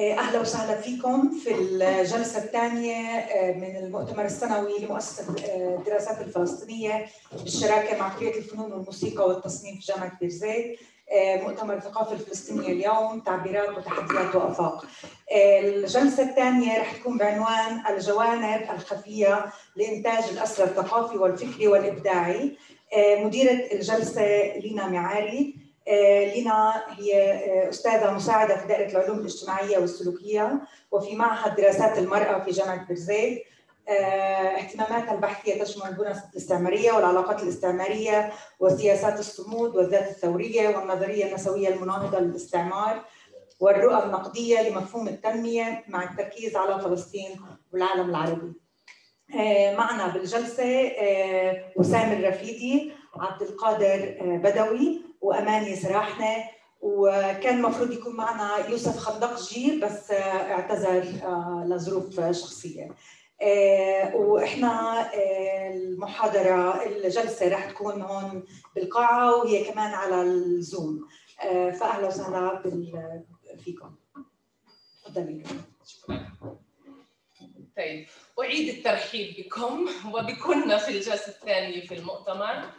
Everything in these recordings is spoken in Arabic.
أهلا وسهلا فيكم في الجلسة الثانية من المؤتمر السنوي لمؤسسة الدراسات الفلسطينية بالشراكة مع كليه الفنون والموسيقى والتصميم في جامعه بيرزيت مؤتمر الثقافة الفلسطينية اليوم تعبيرات وتحديات وأفاق. الجلسة الثانية رح تكون بعنوان الجوانب الخفية لإنتاج الاسرى الثقافي والفكري والإبداعي. مديرة الجلسة لينا معاري لينا هي أستاذة مساعدة في دائرة العلوم الاجتماعية والسلوكية وفي معهد دراسات المرأة في جامعة بيرزيت اهتماماتها البحثية تشمل البنى الاستعمارية والعلاقات الاستعمارية وسياسات الصمود والذات الثورية والنظرية النسوية المناهضة للاستعمار والرؤى النقدية لمفهوم التنمية مع التركيز على فلسطين والعالم العربي. معنا بالجلسة وسام الرفيدي عبد القادر بدوي واماني سراحنا وكان المفروض يكون معنا يوسف خندقجي بس اعتذر لظروف شخصية. وإحنا المحاضرة الجلسة راح تكون هون بالقاعة وهي كمان على الزوم. فأهلا وسهلا فيكم. تفضلي. طيب أعيد الترحيب بكم وبكنا في الجلسة الثانية في المؤتمر.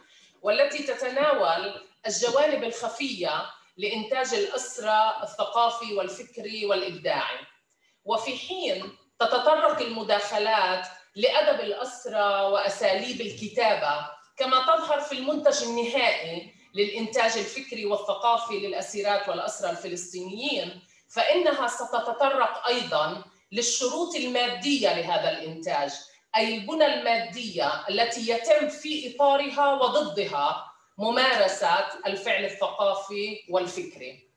والتي تتناول الجوانب الخفية لإنتاج الأسرى الثقافي والفكري والإبداعي. وفي حين تتطرق المداخلات لأدب الأسرى وأساليب الكتابة كما تظهر في المنتج النهائي للإنتاج الفكري والثقافي للأسيرات والأسرى الفلسطينيين فإنها ستتطرق أيضاً للشروط المادية لهذا الإنتاج أي البنى المادية التي يتم في إطارها وضدها ممارسة الفعل الثقافي والفكري.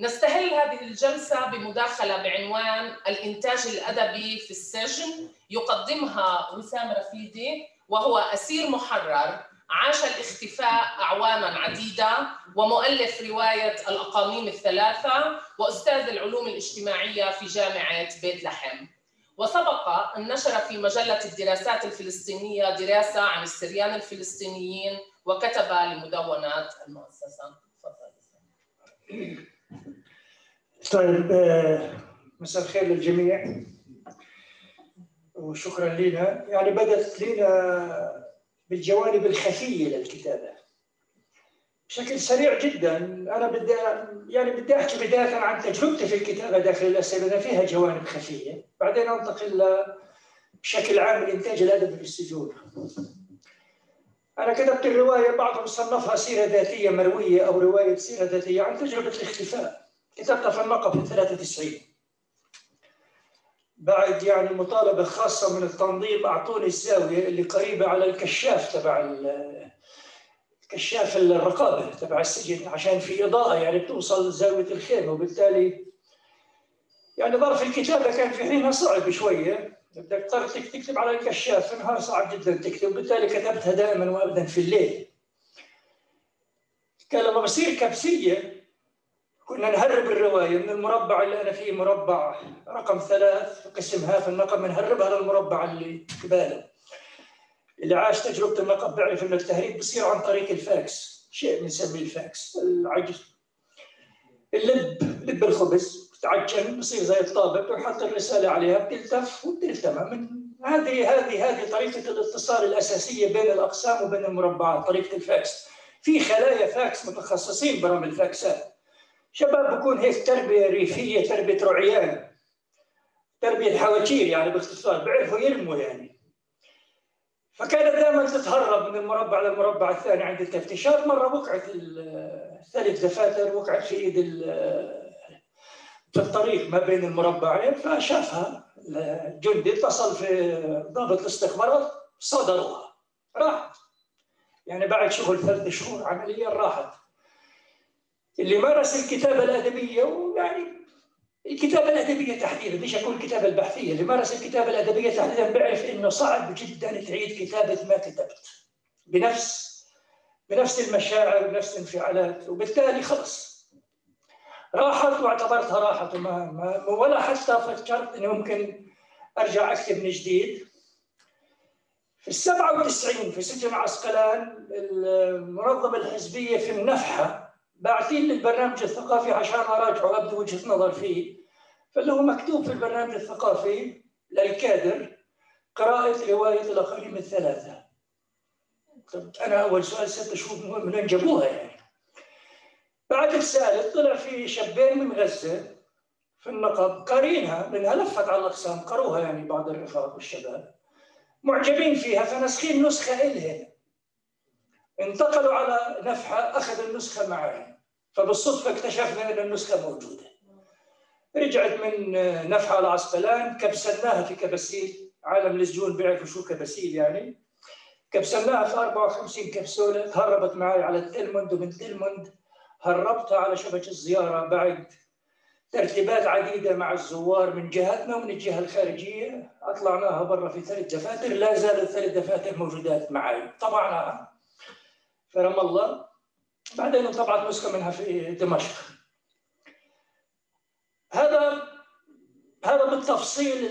نستهل هذه الجلسة بمداخلة بعنوان الإنتاج الأدبي في السجن. يقدمها وسام رفيدي وهو أسير محرر عاش الاختفاء أعواما عديدة ومؤلف رواية الأقاميم الثلاثة وأستاذ العلوم الاجتماعية في جامعة بيت لحم. وسبق أن نشر في مجلة الدراسات الفلسطينية دراسة عن السريان الفلسطينيين وكتب لمدونات المؤسسة. طيب مساء الخير للجميع وشكرا لنا يعني بدأت لنا بالجوانب الخفية للكتابة. بشكل سريع جدا أنا بدي يعني بدي أحكي بداية عن تجربتي في الكتابة داخل الأسئلة فيها جوانب خفية. بعدين أنتقل بشكل عام الانتاج الادبي في السجون. أنا كتبت الرواية بعضهم صنفها سيرة ذاتية مروية أو رواية سيرة ذاتية عن تجربة الاختفاء. كتبتها في النقب في 93 بعد يعني مطالبة خاصة من التنظيم أعطوني الزاوية اللي قريبة على الكشاف تبع كشاف الرقابة تبع السجن عشان في إضاءة يعني بتوصل زاوية الخيمة وبالتالي يعني ظرف الكتابة كان في حينها صعب شوية. بدك تضطر تكتب على الكشاف في النهار صعب جدا تكتب وبالتالي كتبتها دائما وابدا في الليل. كان لما بصير كبسية كنا نهرب الرواية من المربع اللي أنا فيه مربع رقم ثلاث قسمها في النقب بنهربها للمربع اللي قباله اللي عاش تجربة النقب بيعرف إنه التهريب بصير عن طريق الفاكس. شيء بنسميه الفاكس العجز. اللب لب الخبز بتعجن بصير زي الطابق ويحط الرسالة عليها بتلتف وبتلتمى من هذه هذه هذه طريقة الاتصال الأساسية بين الأقسام وبين المربعات طريقة الفاكس. في خلايا فاكس متخصصين برامج الفاكسات. شباب بكون هيك تربية ريفية تربية رعيان تربية حواجير يعني باختصار بيعرفوا يرموا يعني. فكانت دائما تتهرب من المربع للمربع الثاني عند التفتيشات مرة وقعت الثلاث دفاتر وقعت في إيد في الطريق ما بين المربعين فشافها الجندي اتصل في ضابط الاستخبارات صدروها راحت. يعني بعد شغل ثلاث شهور عمليا راحت. اللي مارس الكتابة الأدبية ويعني الكتابة الأدبية تحديدا ليش أقول الكتابة البحثية اللي مارس الكتابة الأدبية تحديدا بيعرف إنه صعب جدا تعيد كتابة ما كتبت. بنفس بنفس المشاعر بنفس الانفعالات وبالتالي خلص. راحت واعتبرتها راحت وما ما ولا حتى فكرت إني ممكن أرجع أكتب من جديد. في السبعة وتسعين في سجن عسقلان المنظمة الحزبية في النفحة باعثين للبرنامج الثقافي عشان اراجعه ابدي وجهة نظر فيه. فاللي هو مكتوب في البرنامج الثقافي للكادر قراءة رواية الأقاليم الثلاثة طب أنا أول سؤال سألت أشوف من جابوها يعني؟ بعد السالت طلع في شابين من غزة في النقب قارينها منها لفت على الأقسام قروها يعني بعض الرفاق والشباب. معجبين فيها فنسخين نسخة إلهن انتقلوا على نفحة أخذ النسخة معي. فبالصدفة اكتشفنا أن النسخة موجودة. رجعت من نفحة على عسقلان كبسناها في كبسيل. عالم السجون بيعرفوا شو كبسيل يعني. كبسناها في 54 كبسولة هربت معي على تلمند ومن تلمند هربتها على شبكة الزيارة بعد ترتيبات عديدة مع الزوار من جهتنا ومن الجهة الخارجية. أطلعناها برا في ثلاث دفاتر لا زالت الثلاث دفاتر موجودات معي. طبعناها رام الله. بعدين طبعت نسخة منها في دمشق. هذا هذا بالتفصيل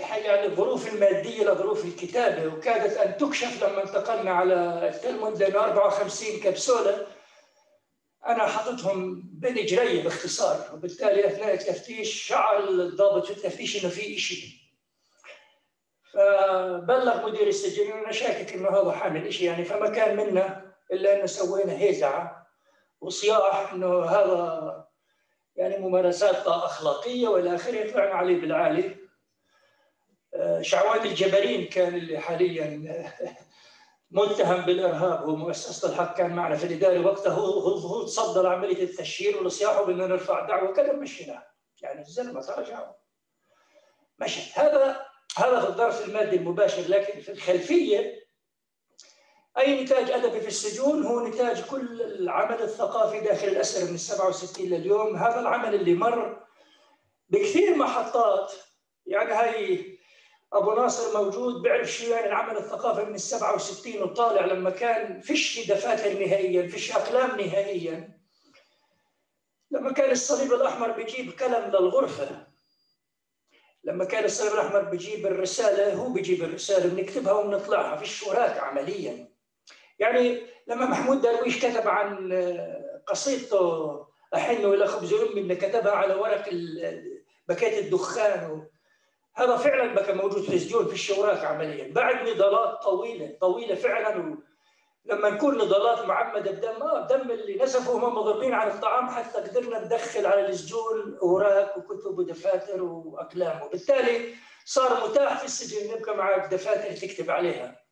يعني الظروف المادية لظروف الكتابة وكادت أن تكشف لما انتقلنا على التلمود لأنه 54 كبسولة. أنا حاططهم بين إجري باختصار وبالتالي أثناء التفتيش شعر الضابط في التفتيش إنه في شيء فبلغ مدير السجن أنا شاكك إنه هذا حامل شيء يعني فما كان منا إلا أنه سوينا هيزعه وصياح إنه هذا يعني ممارسات أخلاقية وإلى آخره طلعنا عليه بالعالي آه، شعوان الجبرين كان اللي حاليا متهم بالإرهاب ومؤسسة الحق كان معنا في الإدارة. وقتها هو هو تصدر عملية التشهير والصياح بدنا نرفع دعوة كذا مشيناه يعني الزلمة تراجعوا مشت هذا هذا في الظرف المادي المباشر لكن في الخلفية أي نتاج أدبي في السجون هو نتاج كل العمل الثقافي داخل الأسر من 67 لليوم. هذا العمل اللي مر بكثير محطات. يعني هاي أبو ناصر موجود بيعرف شو يعني العمل الثقافي من ال 67 وطالع لما كان فيش دفاتر نهائيا فيش أقلام نهائيا. لما كان الصليب الأحمر بيجيب قلم للغرفة. لما كان الصليب الأحمر بيجيب الرسالة هو بيجيب الرسالة بنكتبها وبنطلعها فيش وراك عمليا. يعني لما محمود درويش كتب عن قصيدته أحن إلى خبز امي اللي كتبها على ورق بكيت الدخان. هذا فعلا بقى موجود في السجون في الشوراك عمليا. بعد نضالات طويلة طويلة فعلا. لما نكون نضالات معمدة بدم آه دم اللي نسفوا هم مضربين عن الطعام حتى قدرنا ندخل على السجون أوراق وكتب ودفاتر وأقلام. وبالتالي صار متاح في السجن يبقى معك دفاتر تكتب عليها.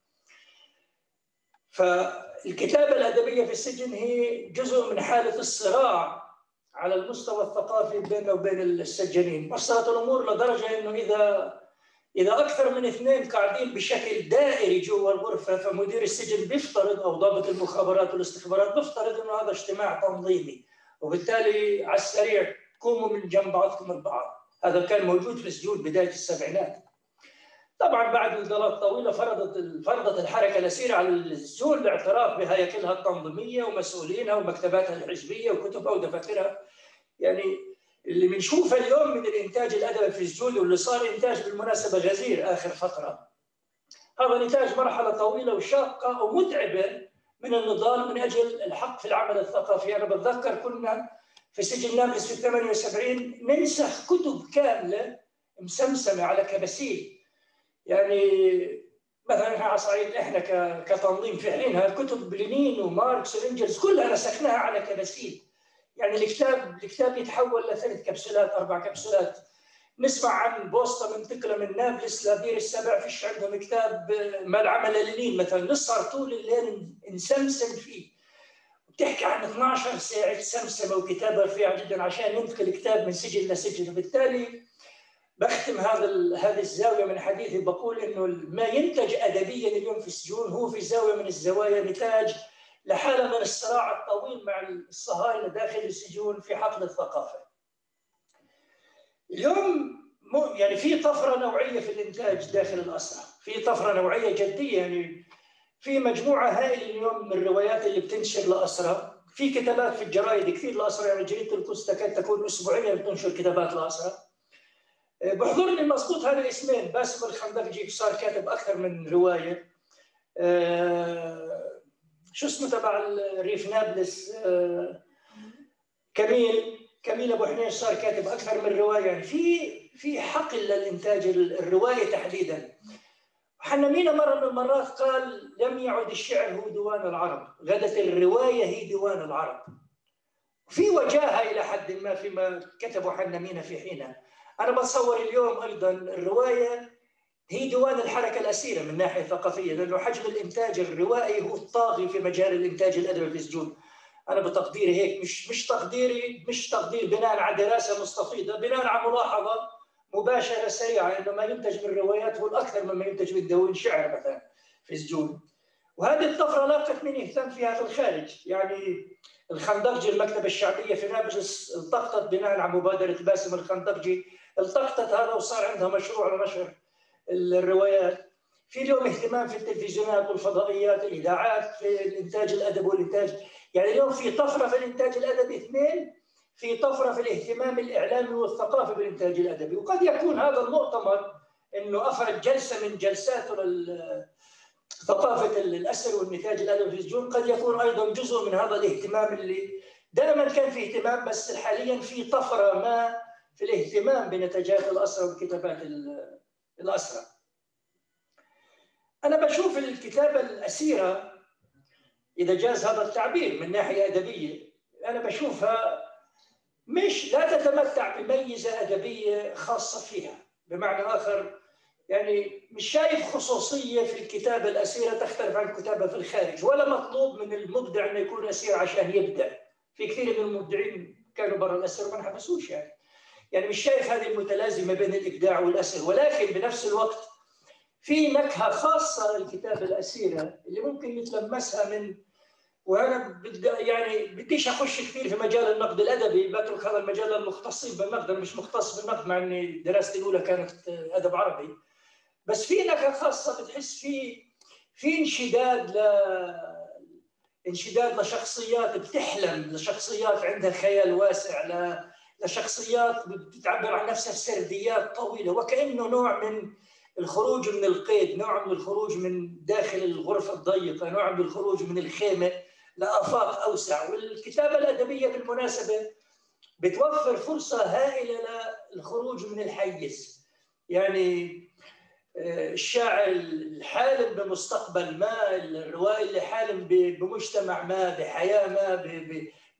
فالكتابة الأدبية في السجن هي جزء من حالة الصراع على المستوى الثقافي بيننا وبين السجانين وصلت الأمور لدرجة إنه إذا إذا أكثر من اثنين قاعدين بشكل دائري جوا الغرفة فمدير السجن بيفترض أو ضابط المخابرات والاستخبارات بيفترض إنه هذا اجتماع تنظيمي. وبالتالي على السريع قوموا من جنب بعضكم البعض. هذا كان موجود في السجون بداية السبعينات. طبعا بعد نضالات طويلة فرضت فرضت الحركة الأسيرة على السجون الاعتراف بهياكلها التنظيمية ومسؤولينها ومكتباتها الحزبية وكتبها ودفاترها يعني اللي بنشوفه اليوم من الإنتاج الادبي في السجون واللي صار إنتاج بالمناسبة غزير آخر فترة. هذا نتاج مرحلة طويلة وشاقة ومتعبة من النضال من أجل الحق في العمل الثقافي. أنا بتذكر كنا في سجن نابلس في 78 ننسخ كتب كاملة مسمسمة على كباسيل يعني مثلا على صعيد إحنا كتنظيم فعليا كتب لينين وماركس وانجلز كلها نسخناها على كباسيل يعني الكتاب الكتاب يتحول لثلاث كبسولات أربع كبسولات. نسمع عن بوسطة منتقلة من نابلس لبير السبع فيش عندهم كتاب ما العمل لينين مثلا. نسهر طول الليل نسمسم فيه. بتحكي عن 12 ساعة سمسمة وكتابة رفيعة جدا عشان ننتقل كتاب من سجن لسجن. وبالتالي بختم هذا هذه الزاوية من حديثي بقول إنه ما ينتج ادبيا اليوم في السجون هو في زاوية من الزوايا نتاج لحالة من الصراع الطويل مع الصهاينة داخل السجون في حقل الثقافة. اليوم يعني في طفرة نوعية في الإنتاج داخل الاسرى، في طفرة نوعية جدية يعني في مجموعة هائلة اليوم من الروايات اللي بتنشر لاسرى، في كتابات في الجرايد كثير لاسرى يعني جريدة القدس تكاد تكون اسبوعيا بتنشر كتابات لاسرى. بحضرني مضبوط هذا الاسمين باسم الخندقجي صار كاتب أكثر من رواية. آه، شو اسمه تبع الريف نابلس؟ آه، كميل كميل أبو حنين صار كاتب أكثر من رواية. يعني في في حقل للإنتاج الرواية تحديدا. حنمينا مرة من المرات قال لم يعد الشعر هو ديوان العرب غدت الرواية هي ديوان العرب. في وجاهة إلى حد ما فيما كتبه حنمينا في حينها. أنا بتصور اليوم أيضا الرواية هي ديوان الحركة الأسيرة من ناحية ثقافية لأنه حجم الإنتاج الروائي هو الطاغي في مجال الإنتاج الادبي في السجون أنا بتقديري هيك مش مش تقديري مش تقدير بناء على دراسة مستفيضة بناء على ملاحظة مباشرة سريعة إنه ما ينتج من روايات هو الأكثر مما ينتج من دواوين شعر مثلا في السجون وهذه الطفرة لاقت من يهتم فيها في الخارج يعني الخندقجي المكتبة الشعبية في نابلس التقطت بناء على مبادرة باسم الخندقجي التقطت هذا وصار عندها مشروع لنشر الروايات. في اليوم اهتمام في التلفزيونات والفضائيات الإذاعات في الانتاج الادبي والإنتاج. يعني اليوم في طفرة في الإنتاج الادبي اثنين في طفرة في الاهتمام الإعلامي والثقافي بالإنتاج الأدبي. وقد يكون هذا المؤتمر إنه أفرد جلسة من جلساته ثقافه الاسر والنتاج الأدبي في السجون قد يكون أيضا جزء من هذا الاهتمام اللي دائما كان في اهتمام بس حاليا في طفرة ما في الاهتمام بنتاجات الاسرى وكتابات الاسرى. أنا بشوف الكتابة الأسيرة إذا جاز هذا التعبير من ناحية أدبية أنا بشوفها مش لا تتمتع بميزة أدبية خاصة فيها. بمعنى آخر يعني مش شايف خصوصية في الكتابة الأسيرة تختلف عن الكتابة في الخارج ولا مطلوب من المبدع إنه يكون أسير عشان يبدع. في كثير من المبدعين كانوا برا الاسر وما انحبسوش يعني. يعني مش شايف هذه المتلازمة بين الإبداع والأسر ولكن بنفس الوقت في نكهة خاصة للكتابه الأسيرة اللي ممكن نتلمسها من وأنا بدي يعني بديش أخش كثير في مجال النقد الأدبي بترك هذا المجال للمختصين بالنقد أنا مش مختص بالنقد مع إني دراستي الأولى كانت أدب عربي. بس في نكهة خاصة بتحس في في انشداد ل انشداد لشخصيات بتحلم لشخصيات عندها خيال واسع ل... لشخصيات بتعبر عن نفسها بسرديات طويلة. وكأنه نوع من الخروج من القيد نوع من الخروج من داخل الغرفة الضيقة نوع من الخروج من الخيمة لافاق أوسع. والكتابة الأدبية بالمناسبة بتوفر فرصة هائلة للخروج من الحيز. يعني آه، الشاعر الحالم بمستقبل ما الروائي اللي حالم بمجتمع ما بحياة ما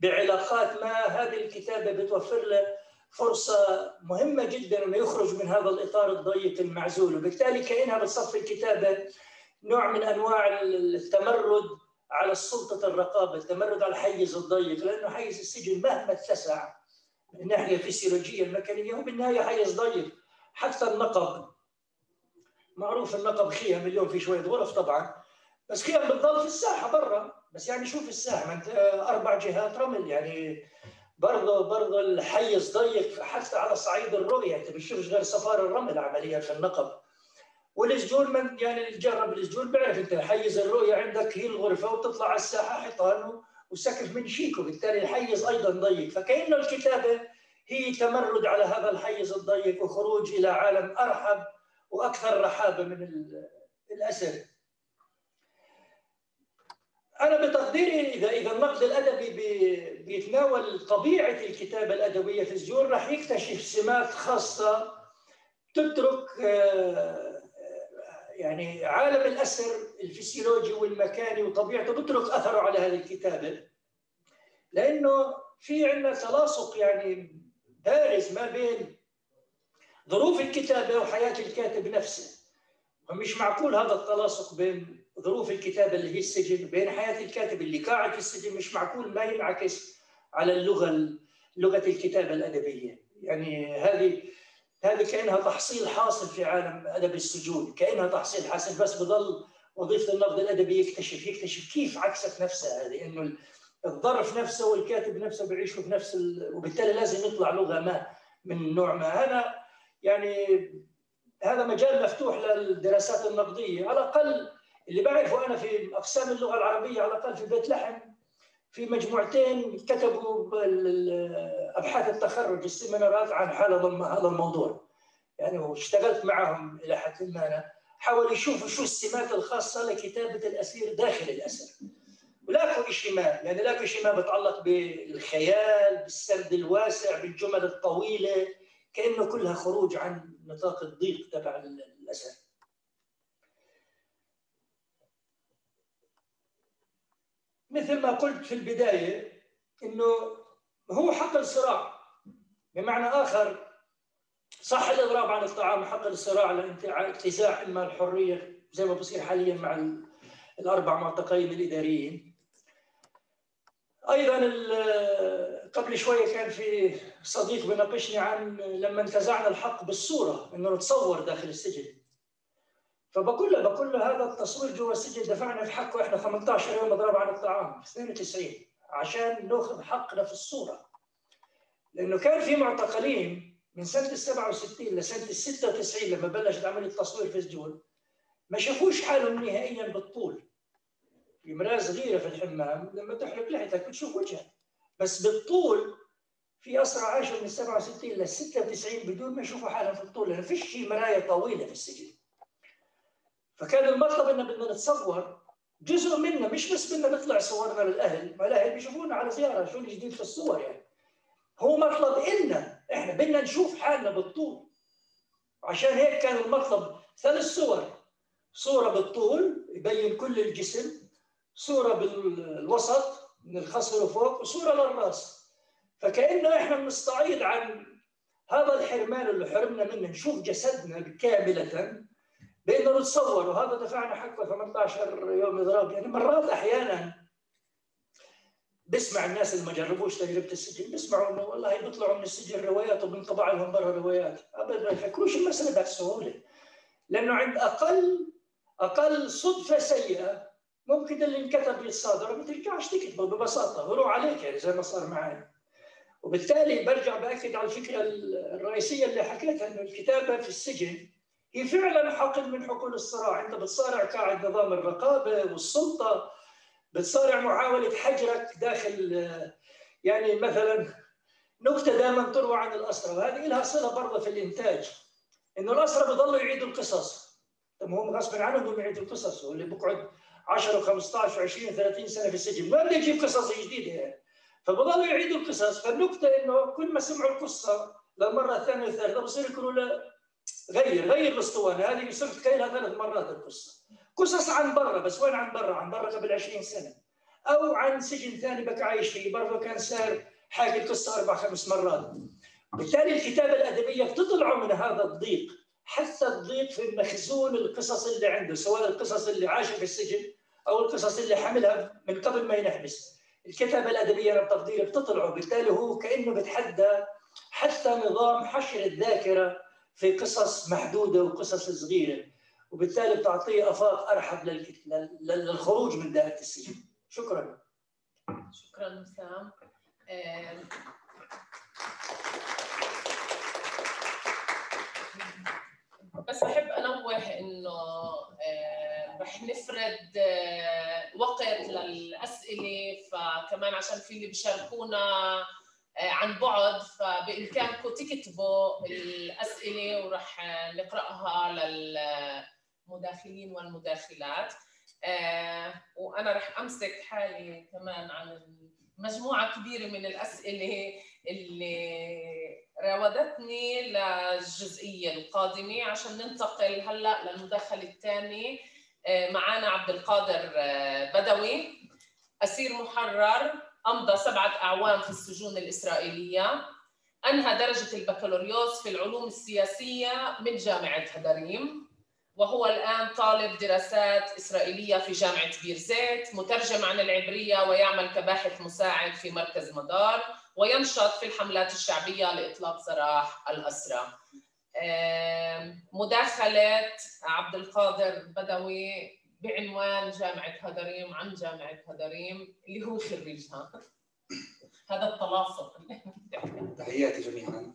بعلاقات ما هذه الكتابة بتوفر له فرصة مهمة جدا انه يخرج من هذا الإطار الضيق المعزول. وبالتالي كأنها بتصفي الكتابة نوع من أنواع التمرد على السلطة الرقابة، التمرد على الحيز الضيق لأنه حيز السجن مهما اتسع من الناحيه الفسيولوجيه المكانية هو بالنهاية حيز ضيق. حتى النقب معروف النقب خيم اليوم في شوية غرف طبعا بس خيم بتضل في الساحة برا. بس يعني شوف الساحة ما أنت أربع جهات رمل يعني برضه برضه الحيز ضيق حتى على صعيد الرؤية أنت بتشوفش غير صفار الرمل عمليا في النقب والسجون من يعني اللي جرب السجون بيعرف أنت حيز الرؤية عندك هي الغرفه وتطلع على الساحة حيطان وسقف من شيك وبالتالي الحيز أيضا ضيق فكانه الكتابة هي تمرد على هذا الحيز الضيق وخروج إلى عالم أرحب وأكثر رحابة من الاسر. أنا بتقديري اذا إذا النقد الادبي بيتناول طبيعة الكتابة الأدبية في السجون راح يكتشف سمات خاصة تترك آه، يعني عالم الاسر الفسيولوجي والمكاني وطبيعته بترك أثره على هذه الكتابة. لأنه في عندنا تلاصق يعني بارز ما بين ظروف الكتابة وحياة الكاتب نفسه. ومش معقول هذا التلاصق بين ظروف الكتابه اللي هي السجن وبين حياة الكاتب اللي قاعد في السجن مش معقول ما ينعكس على اللغة لغة الكتابه الأدبية. يعني هذه هذه كأنها تحصيل حاصل في عالم أدب السجون كأنها تحصيل حاصل بس بضل وظيفة النقد الأدبي يكتشف يكتشف كيف عكست نفسها هذه إنه الظرف نفسه والكاتب نفسه بيعيشوا في نفس ال... وبالتالي لازم يطلع لغة ما من نوع ما. هذا يعني هذا مجال مفتوح للدراسات النقدية. على الأقل اللي بعرفه أنا في أقسام اللغة العربية على الأقل في بيت لحم في مجموعتين كتبوا أبحاث التخرج السيمينارات عن هذا الموضوع. يعني واشتغلت معهم إلى حد ما. أنا حاولوا يشوفوا شو السمات الخاصة لكتابة الأسير داخل الأسر. ولاكو شيء ما يعني لاكو شيء ما بتعلق بالخيال بالسرد الواسع بالجمل الطويلة كأنه كلها خروج عن نطاق الضيق تبع الاثر مثل ما قلت في البداية إنه هو حقل صراع بمعنى آخر صح الاضراب عن الطعام حقل الصراع على اتساع المال الحرية زي ما بصير حاليا مع الأربع معتقلين الإداريين. أيضا قبل شوية كان في صديق بناقشني عن لما انتزعنا الحق بالصورة إنه نتصور داخل السجن. فبقول له بقول له هذا التصوير جوا السجن دفعنا في حقه إحنا 18 يوم اضراب عن الطعام 92 عشان نأخذ حقنا في الصورة. لأنه كان في معتقلين من سنة ال 67 لسنة ال 96 لما بلشت عملية التصوير في السجون ما شافوش حالهم نهائيا بالطول. في مراه صغيرة في الحمام لما تحرق لحيتك بتشوف وجهها بس بالطول في اسرى عاشوا من 67 ل 96 بدون ما يشوفوا حالهم في الطول لأنه فيش مرايه طويلة في السجن. فكان المطلب إن بدنا نتصور جزء منا مش بس بدنا نطلع صورنا للاهل ما الأهل بيشوفونا على زيارة شو الجديد في الصور يعني. هو مطلب إلنا إحنا بدنا نشوف حالنا بالطول. عشان هيك كان المطلب ثلاث صور. صورة بالطول يبين كل الجسم. صورة بالوسط من الخصر وفوق وصورة للرأس. فكأنه إحنا بنستعيض عن هذا الحرمان اللي حرمنا منه. نشوف جسدنا كاملة. بأنه نتصور وهذا دفعنا حقه 18 يوم إضراب يعني مرات أحيانا بسمع الناس اللي ما جربوش تجربة السجن بيسمعوا إنه والله بيطلعوا من السجن روايات وبنطبع لهم برا روايات. ابدا ما يفكروش المسألة بهالسهوله لأنه عند أقل أقل صدفة سيئة ممكن اللي انكتب يتصادر وما ترجعش تكتبه ببساطة. غلو عليك يعني زي ما صار معي وبالتالي برجع بأكد على الفكرة الرئيسية اللي حكيتها إنه الكتابة في السجن هي فعلا حقل من حقول الصراع. انت بتصارع قاعد نظام الرقابة والسلطة بتصارع محاولة حجرك داخل يعني مثلا نكتة دائما تروى عن الأسرة وهذه لها صلة برضه في الإنتاج إنه الأسرة بضلوا يعيدوا القصص. طب هم غصبا عنهم انهم يعيدوا القصص واللي بقعد 10 و15 و20 30 سنة في السجن ما بده يجيب قصص جديدة يعني؟ فبضلوا يعيدوا القصص. فالنكتة إنه كل ما سمعوا القصة للمرة الثانية والثالثة بصير يقولوا له غير غير الاسطوانة هذه صرت كايلها ثلاث مرات القصة. قصص عن برا بس وين عن برا؟ عن برا قبل 20 سنة. أو عن سجن ثاني بك عايش فيه. برضه كان سار حاجة القصة أربع خمس مرات. بالتالي الكتابة الأدبية بتطلع من هذا الضيق حتى الضيق في مخزون القصص اللي عنده سواء القصص اللي عاشها في السجن أو القصص اللي حملها من قبل ما ينحبس. الكتابة الأدبية أنا بتقديري بتطلعه بالتالي هو كأنه بتحدى حتى نظام حشر الذاكرة في قصص محدودة وقصص صغيرة. وبالتالي بتعطيه أفاق أرحب للخروج من دائره السجن شكرا. شكرا وسام بس بحب أنوه إنه رح نفرد وقت للأسئلة. فكمان عشان في اللي بيشاركونا عن بعد فبامكانكم تكتبوا الأسئلة ورح نقرأها لل المداخلين والمداخلات. آه وأنا رح أمسك حالي كمان عن مجموعة كبيرة من الأسئلة اللي راودتني للجزئية القادمة. عشان ننتقل هلأ للمداخله الثانية آه معنا عبد القادر آه بدوي أسير محرر أمضى سبعة أعوام في السجون الإسرائيلية. أنهى درجة البكالوريوس في العلوم السياسية من جامعة هدريم وهو الآن طالب دراسات إسرائيلية في جامعة بير زيت مترجم عن العبرية ويعمل كباحث مساعد في مركز مدار وينشط في الحملات الشعبية لإطلاق سراح الأسرى. مداخلة عبد القادر بدوي بعنوان جامعة هدريم عن جامعة هدريم اللي هو خريجها هذا التلاصق. تحياتي جميعا.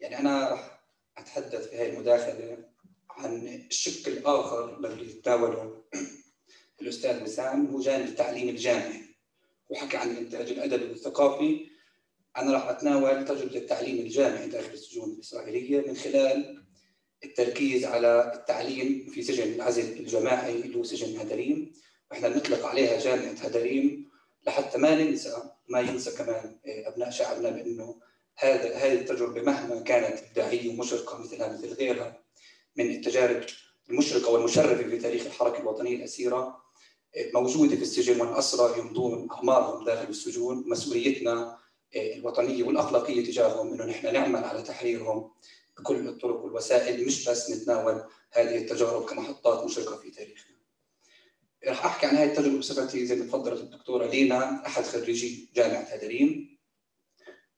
يعني أنا راح أتحدث في هذه المداخلة عن الشق الآخر اللي يتناوله الأستاذ وسام هو جانب التعليم الجامعي. وحكى عن الانتاج الادبي والثقافي أنا راح أتناول تجربة التعليم الجامعي داخل السجون الإسرائيلية من خلال التركيز على التعليم في سجن العزل الجماعي اللي هو سجن هدريم. وإحنا بنطلق عليها جامعة هدريم لحتى ما ننسى ما ينسى كمان أبناء شعبنا بأنه هذا هذه التجربة مهما كانت ابداعيه ومشرقة مثلها مثل غيرها من التجارب المشرقة والمشرفة في تاريخ الحركة الوطنية الأسيرة موجودة في السجن والاسرى يمضون أعمارهم داخل السجون مسؤوليتنا الوطنية والأخلاقية تجاههم إنه نحن نعمل على تحريرهم. بكل الطرق والوسائل مش بس نتناول هذه التجارب كمحطات مشرقة في تاريخنا. راح أحكي عن هذه التجربة بصفتي زي ما تفضلت الدكتورة لينا أحد خريجي جامعة هدريم.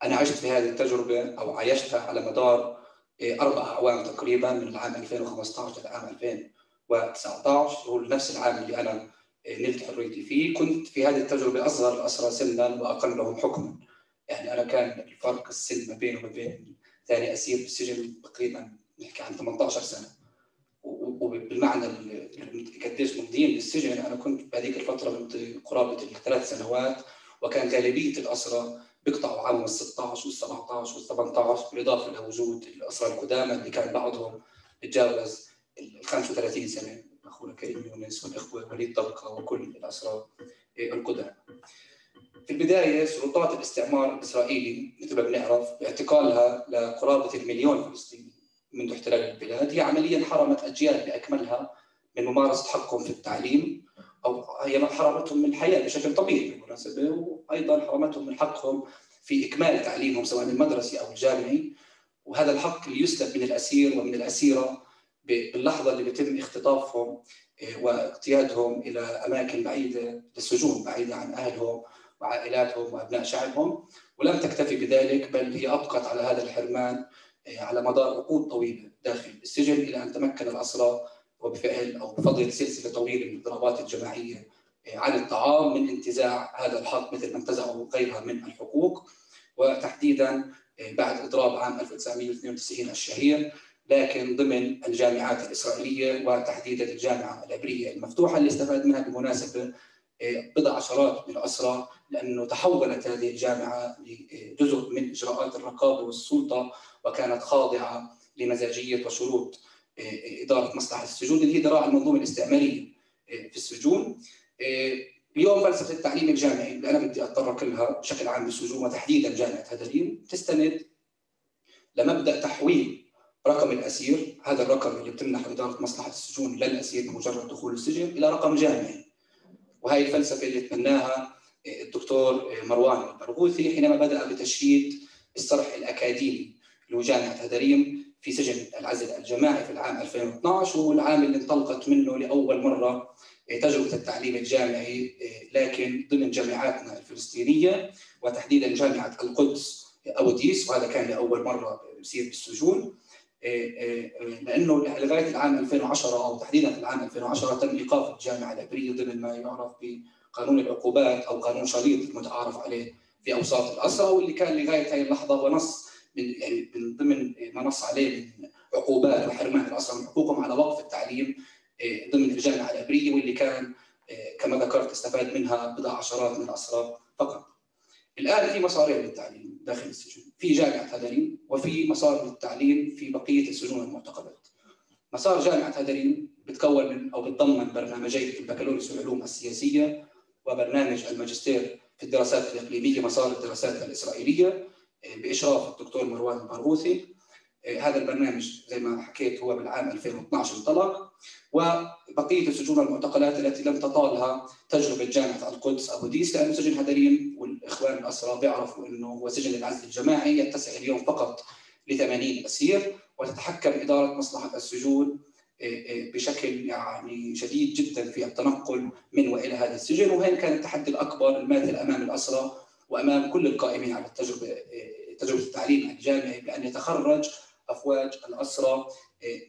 أنا عشت في هذه التجربة أو عايشتها على مدار أربع أعوام تقريبا من العام 2015 للعام 2019 هو نفس العام اللي أنا نلت حريتي فيه كنت في هذه التجربة أصغر الاسرى سنا وأقلهم حكما يعني أنا كان الفرق السن ما بينه وما بين ثاني أسير في السجن تقريبا نحكي عن 18 سنة. وبالمعنى قديش ممضيين بالسجن أنا كنت بهذيك الفترة قرابة الثلاث سنوات وكان غالبية الاسرى بيقطعوا عام ال 16 وال 17 وال 18 بالاضافه لوجود الاسرى القدامى اللي كان بعضهم بتجاوز ال 35 سنة. أخونا كريم يونس والإخوة وليد طبقه وكل الاسرى القدامى. في البداية سلطات الاستعمار الإسرائيلي مثل ما بنعرف باعتقالها لقرابة المليون فلسطيني منذ احتلال البلاد هي عمليا حرمت أجيال بأكملها من ممارسة حقهم في التعليم أو هي حرمتهم من الحياة بشكل طبيعي بالمناسبة وأيضا حرمتهم من حقهم في إكمال تعليمهم سواء المدرسي أو الجامعي وهذا الحق اللي يسلب من الأسير ومن الأسيرة باللحظة اللي بيتم اختطافهم واقتيادهم إلى أماكن بعيدة للسجون بعيدة عن أهلهم. وعائلاتهم وأبناء شعبهم ولم تكتفي بذلك بل هي أبقت على هذا الحرمان على مدار عقود طويلة داخل السجن إلى أن تمكن الأسرى وبفعل أو بفضل سلسلة طويلة من الضربات الجماعية عن الطعام من انتزاع هذا الحق مثل ما انتزعوا غيرها من الحقوق. وتحديدا بعد إضراب عام 1992 الشهير لكن ضمن الجامعات الإسرائيلية وتحديدا الجامعة العبرية المفتوحة اللي استفاد منها بالمناسبه بضع عشرات من الأسرى لأنه تحولت هذه الجامعة لجزء من إجراءات الرقابة والسلطة وكانت خاضعة لمزاجية وشروط إدارة مصلحة السجون اللي هي ذراع المنظومة الاستعمارية في السجون. اليوم فلسفة التعليم الجامعي اللي أنا بدي اتطرق لها بشكل عام بالسجون وتحديدا جامعة هدريم تستند لمبدأ تحويل رقم الأسير هذا الرقم اللي بتمنح إدارة مصلحة السجون للأسير بمجرد دخول السجن إلى رقم جامعي. وهي الفلسفة اللي تبناها الدكتور مروان البرغوثي حينما بدأ بتشييد الصرح الأكاديمي لجامعه هدريم في سجن العزل الجماعي في العام 2012 وهو العام اللي انطلقت منه لأول مرة تجربة التعليم الجامعي لكن ضمن جامعاتنا الفلسطينية وتحديدا جامعة القدس أوديس وهذا كان لأول مرة بيصير بالسجون. لأنه لغاية العام 2010 أو تحديدا في العام 2010 تم إيقاف الجامعة العبرية ضمن ما يعرف بقانون العقوبات أو قانون شريط المتعارف عليه في أوساط الاسرى واللي كان لغاية هذه اللحظة هو نص من يعني من ضمن ما نص عليه من عقوبات وحرمان الاسرى من حقوقهم على وقف التعليم ضمن الجامعة العبرية واللي كان كما ذكرت استفاد منها بضع عشرات من الاسرى فقط. الآن في مسارين للتعليم داخل السجون، في جامعة هدريم وفي مسار للتعليم في بقية السجون والمعتقلات. مسار جامعة هدريم بتكون من أو بتضمن برنامجي البكالوريوس والعلوم السياسية وبرنامج الماجستير في الدراسات الإقليمية مسار الدراسات الإسرائيلية بإشراف الدكتور مروان البرغوثي هذا البرنامج زي ما حكيت هو بالعام 2012 انطلق. وبقية السجون والمعتقلات التي لم تطالها تجربة جامعة القدس أبو ديس لأنه سجن هدريم والإخوان الأسرى بيعرفوا إنه هو سجن العزل الجماعي يتسع اليوم فقط ل 80 أسير وتتحكم إدارة مصلحة السجون بشكل يعني شديد جدا في التنقل من وإلى هذا السجن وهين كان التحدي الأكبر الماثل أمام الاسرى وأمام كل القائمين على التجربة تجربة التعليم الجامعي بأن يتخرج أفواج الاسرى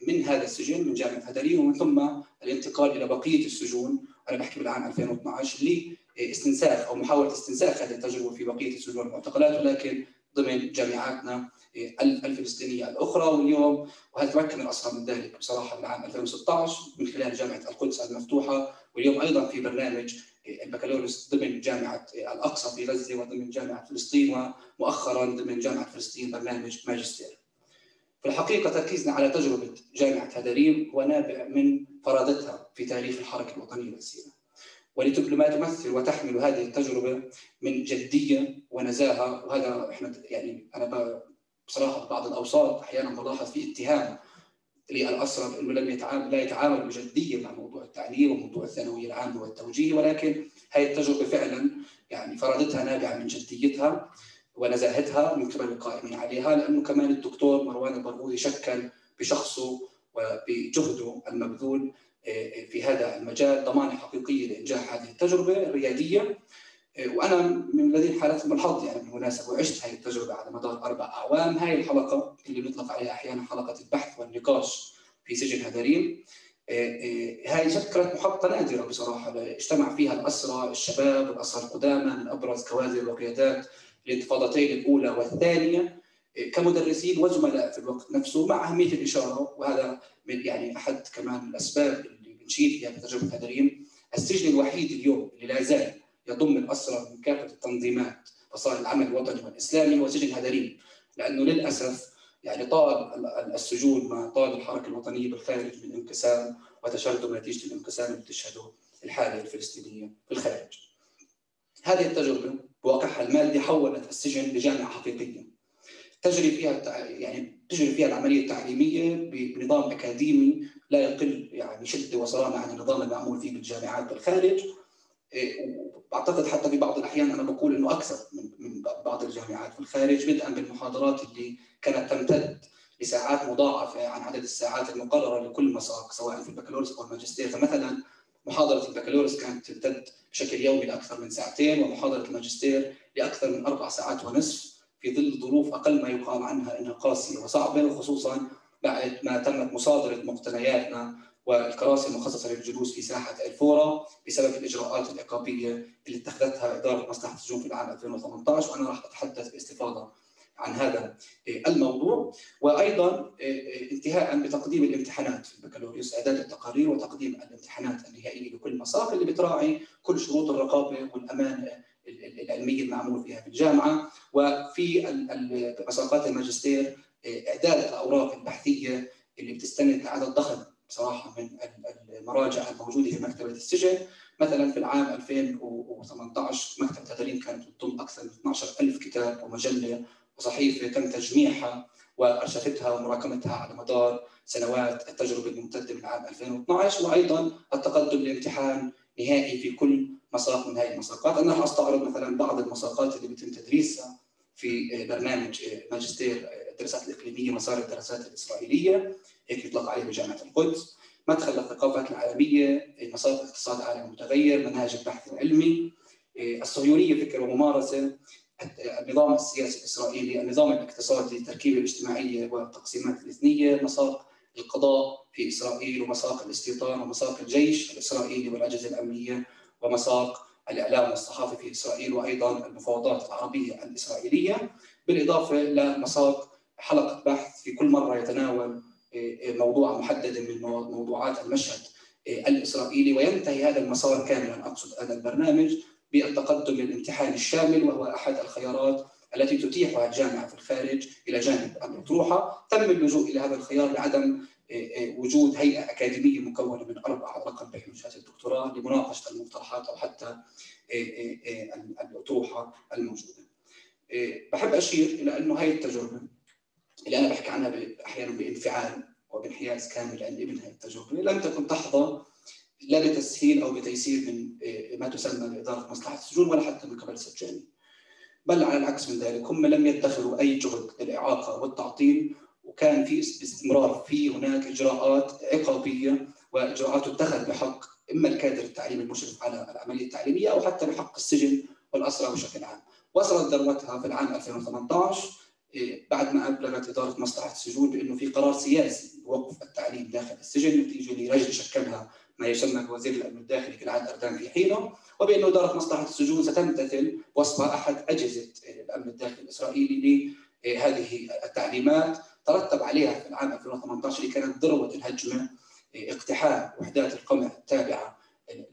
من هذا السجن من جامعة هدريم ومن ثم الانتقال إلى بقية السجون. أنا بحكي بالعام 2012 لاستنساخ أو محاولة استنساخ هذه التجربة في بقية السجون والمعتقلات ولكن ضمن جامعاتنا الفلسطينية الأخرى واليوم وهل تمكن الاسرى من ذلك بصراحة بالعام 2016 من خلال جامعة القدس المفتوحة واليوم أيضا في برنامج البكالوريوس ضمن جامعة الأقصى في غزة وضمن جامعة فلسطين ومؤخرا ضمن جامعة فلسطين برنامج ماجستير. في الحقيقة تركيزنا على تجربة جامعة هدريم هو نابع من فرادتها في تاريخ الحركة الوطنية الاسيره. ولما تمثل وتحمل هذه التجربة من جدية ونزاهة وهذا إحنا يعني أنا بصراحة بعض الأوساط أحيانا بلاحظ في اتهام للاسرى بأنه لم يتعامل لا يتعامل بجدية مع موضوع التعليم وموضوع الثانوية العامة والتوجيه ولكن هذه التجربة فعلا يعني فرضتها نابعة من جديتها ونزاهتها من قبل القائمين عليها لأنه كمان الدكتور مروان البرغوثي شكل بشخصه وبجهده المبذول آه، في هذا المجال ضمانة حقيقية لإنجاح هذه التجربة الريادية. وأنا من الذين حالتهم الحظ يعني بالمناسبة وعشت هذه التجربة على مدار أربع أعوام. هاي الحلقة اللي بنطلق عليها أحيانا حلقة البحث والنقاش في سجن آه، هاي شكلت محطة نادرة بصراحة. اجتمع فيها الاسرى الشباب الاسرى القدامى من أبرز كوادر وقيادات الانتفاضتين الأولى والثانية. كمدرسين وزملاء في الوقت نفسه مع أهمية الإشارة. وهذا من يعني أحد كمان الأسباب اللي بنشيد فيها بتجربه هدريم السجن الوحيد اليوم اللي لا زال يضم الاسرى من كافة التنظيمات فصائل العمل الوطني والإسلامي هو سجن هدريم لأنه للأسف يعني طال السجون ما طال الحركة الوطنية بالخارج من انقسام وتشرذم نتيجة الانقسام اللي بتشهده الحالة الفلسطينية في الخارج. هذه التجربة بواقعها المادي حولت السجن لجامعة حقيقية تجري فيها يعني تجري فيها العملية التعليمية بنظام أكاديمي لا يقل يعني شدة وصرامه عن النظام المعمول فيه بالجامعات بالخارج إيه، واعتقد حتى في بعض الأحيان أنا بقول إنه أكثر من من بعض الجامعات. في الخارج بدءا بالمحاضرات اللي كانت تمتد لساعات مضاعفة عن عدد الساعات المقررة لكل مساق سواء في البكالوريوس أو الماجستير. فمثلا محاضرة البكالوريوس كانت تمتد بشكل يومي لأكثر من ساعتين ومحاضرة الماجستير لأكثر من أربع ساعات ونصف في ظل ظروف أقل ما يقال عنها إنها قاسية وصعبة وخصوصا بعد ما تمت مصادرة مقتنياتنا والكراسي المخصصة للجلوس في ساحة الفورة بسبب الإجراءات العقابيه اللي اتخذتها إدارة مصلحة السجون في العام 2018 وأنا راح أتحدث باستفاضة عن هذا الموضوع. وأيضا انتهاء بتقديم الامتحانات. في البكالوريوس أعداد التقارير وتقديم الامتحانات النهائية لكل مساق اللي بتراعي كل شروط الرقابة والأمان العلميه المعمول فيها في الجامعة. وفي مساقات الماجستير إعداد الأوراق البحثية اللي بتستند لعدد ضخم بصراحة من المراجع الموجودة في مكتبة السجن. مثلا في العام 2018 مكتبه تدريب كانت تضم أكثر من 12000 كتاب ومجلة وصحيفة تم تجميعها وارشفتها ومراكمتها على مدار سنوات التجربة الممتدة من عام 2012 وأيضا التقدم لامتحان نهائي في كل مساق من هذه المساقات، أنا أستعرض مثلا بعض المساقات اللي بيتم تدريسها في برنامج ماجستير الدراسات الإقليمية مسار الدراسات الإسرائيلية. هيك يطلق عليه بجامعة القدس. مدخل الثقافات العالمية مسار الاقتصاد العالمي المتغير مناهج البحث العلمي الصهيونية فكر وممارسة النظام السياسي الإسرائيلي، النظام الاقتصادي، التركيبة الاجتماعية والتقسيمات الإثنية، مساق القضاء في إسرائيل ومساق الاستيطان ومساق الجيش الإسرائيلي والأجهزة الأمنية ومساق الإعلام والصحافة في إسرائيل وأيضا المفاوضات العربية الإسرائيلية. بالإضافة لمساق حلقة بحث في كل مرة يتناول موضوع محدد من موضوعات المشهد آه، الإسرائيلي وينتهي هذا المسار كاملا أقصد هذا البرنامج بالتقدم للامتحان الشامل وهو أحد الخيارات التي تتيحها الجامعة في الخارج إلى جانب الاطروحه، تم اللجوء إلى هذا الخيار لعدم وجود هيئة أكاديمية مكونة من أربع رقم بحوثات الدكتوراه لمناقشة المقترحات أو حتى الاطروحه الموجودة. بحب أشير إلى أنه هذه التجربة اللي أنا بحكي عنها أحيانا بانفعال وبانحياز كامل عند ابن هذه التجربة لم تكن تحظى لا بتسهيل أو بتيسير من آه، ما تسمى بإدارة مصلحة السجون ولا حتى من قبل السجانين. بل على العكس من ذلك هم لم يدخروا أي جهد للإعاقة والتعطيل وكان في باستمرار في هناك إجراءات عقابية وإجراءات تتخذ بحق إما الكادر التعليمي المشرف على العملية التعليمية أو حتى بحق السجن والأسرى بشكل عام. وصلت ذروتها في العام 2018 إيه، بعد ما أبلغت إدارة مصلحة السجون بأنه في قرار سياسي بوقف التعليم داخل السجن نتيجة لرجل شكلها ما يسمى بوزير الأمن الداخلي كالعادة أردان في حينه وبانه إدارة مصلحة السجون ستمتثل وصف أحد أجهزة الأمن الداخلي الإسرائيلي لهذه التعليمات ترتب عليها في العام 2018 اللي كانت ذروة الهجمة اقتحام وحدات القمع التابعة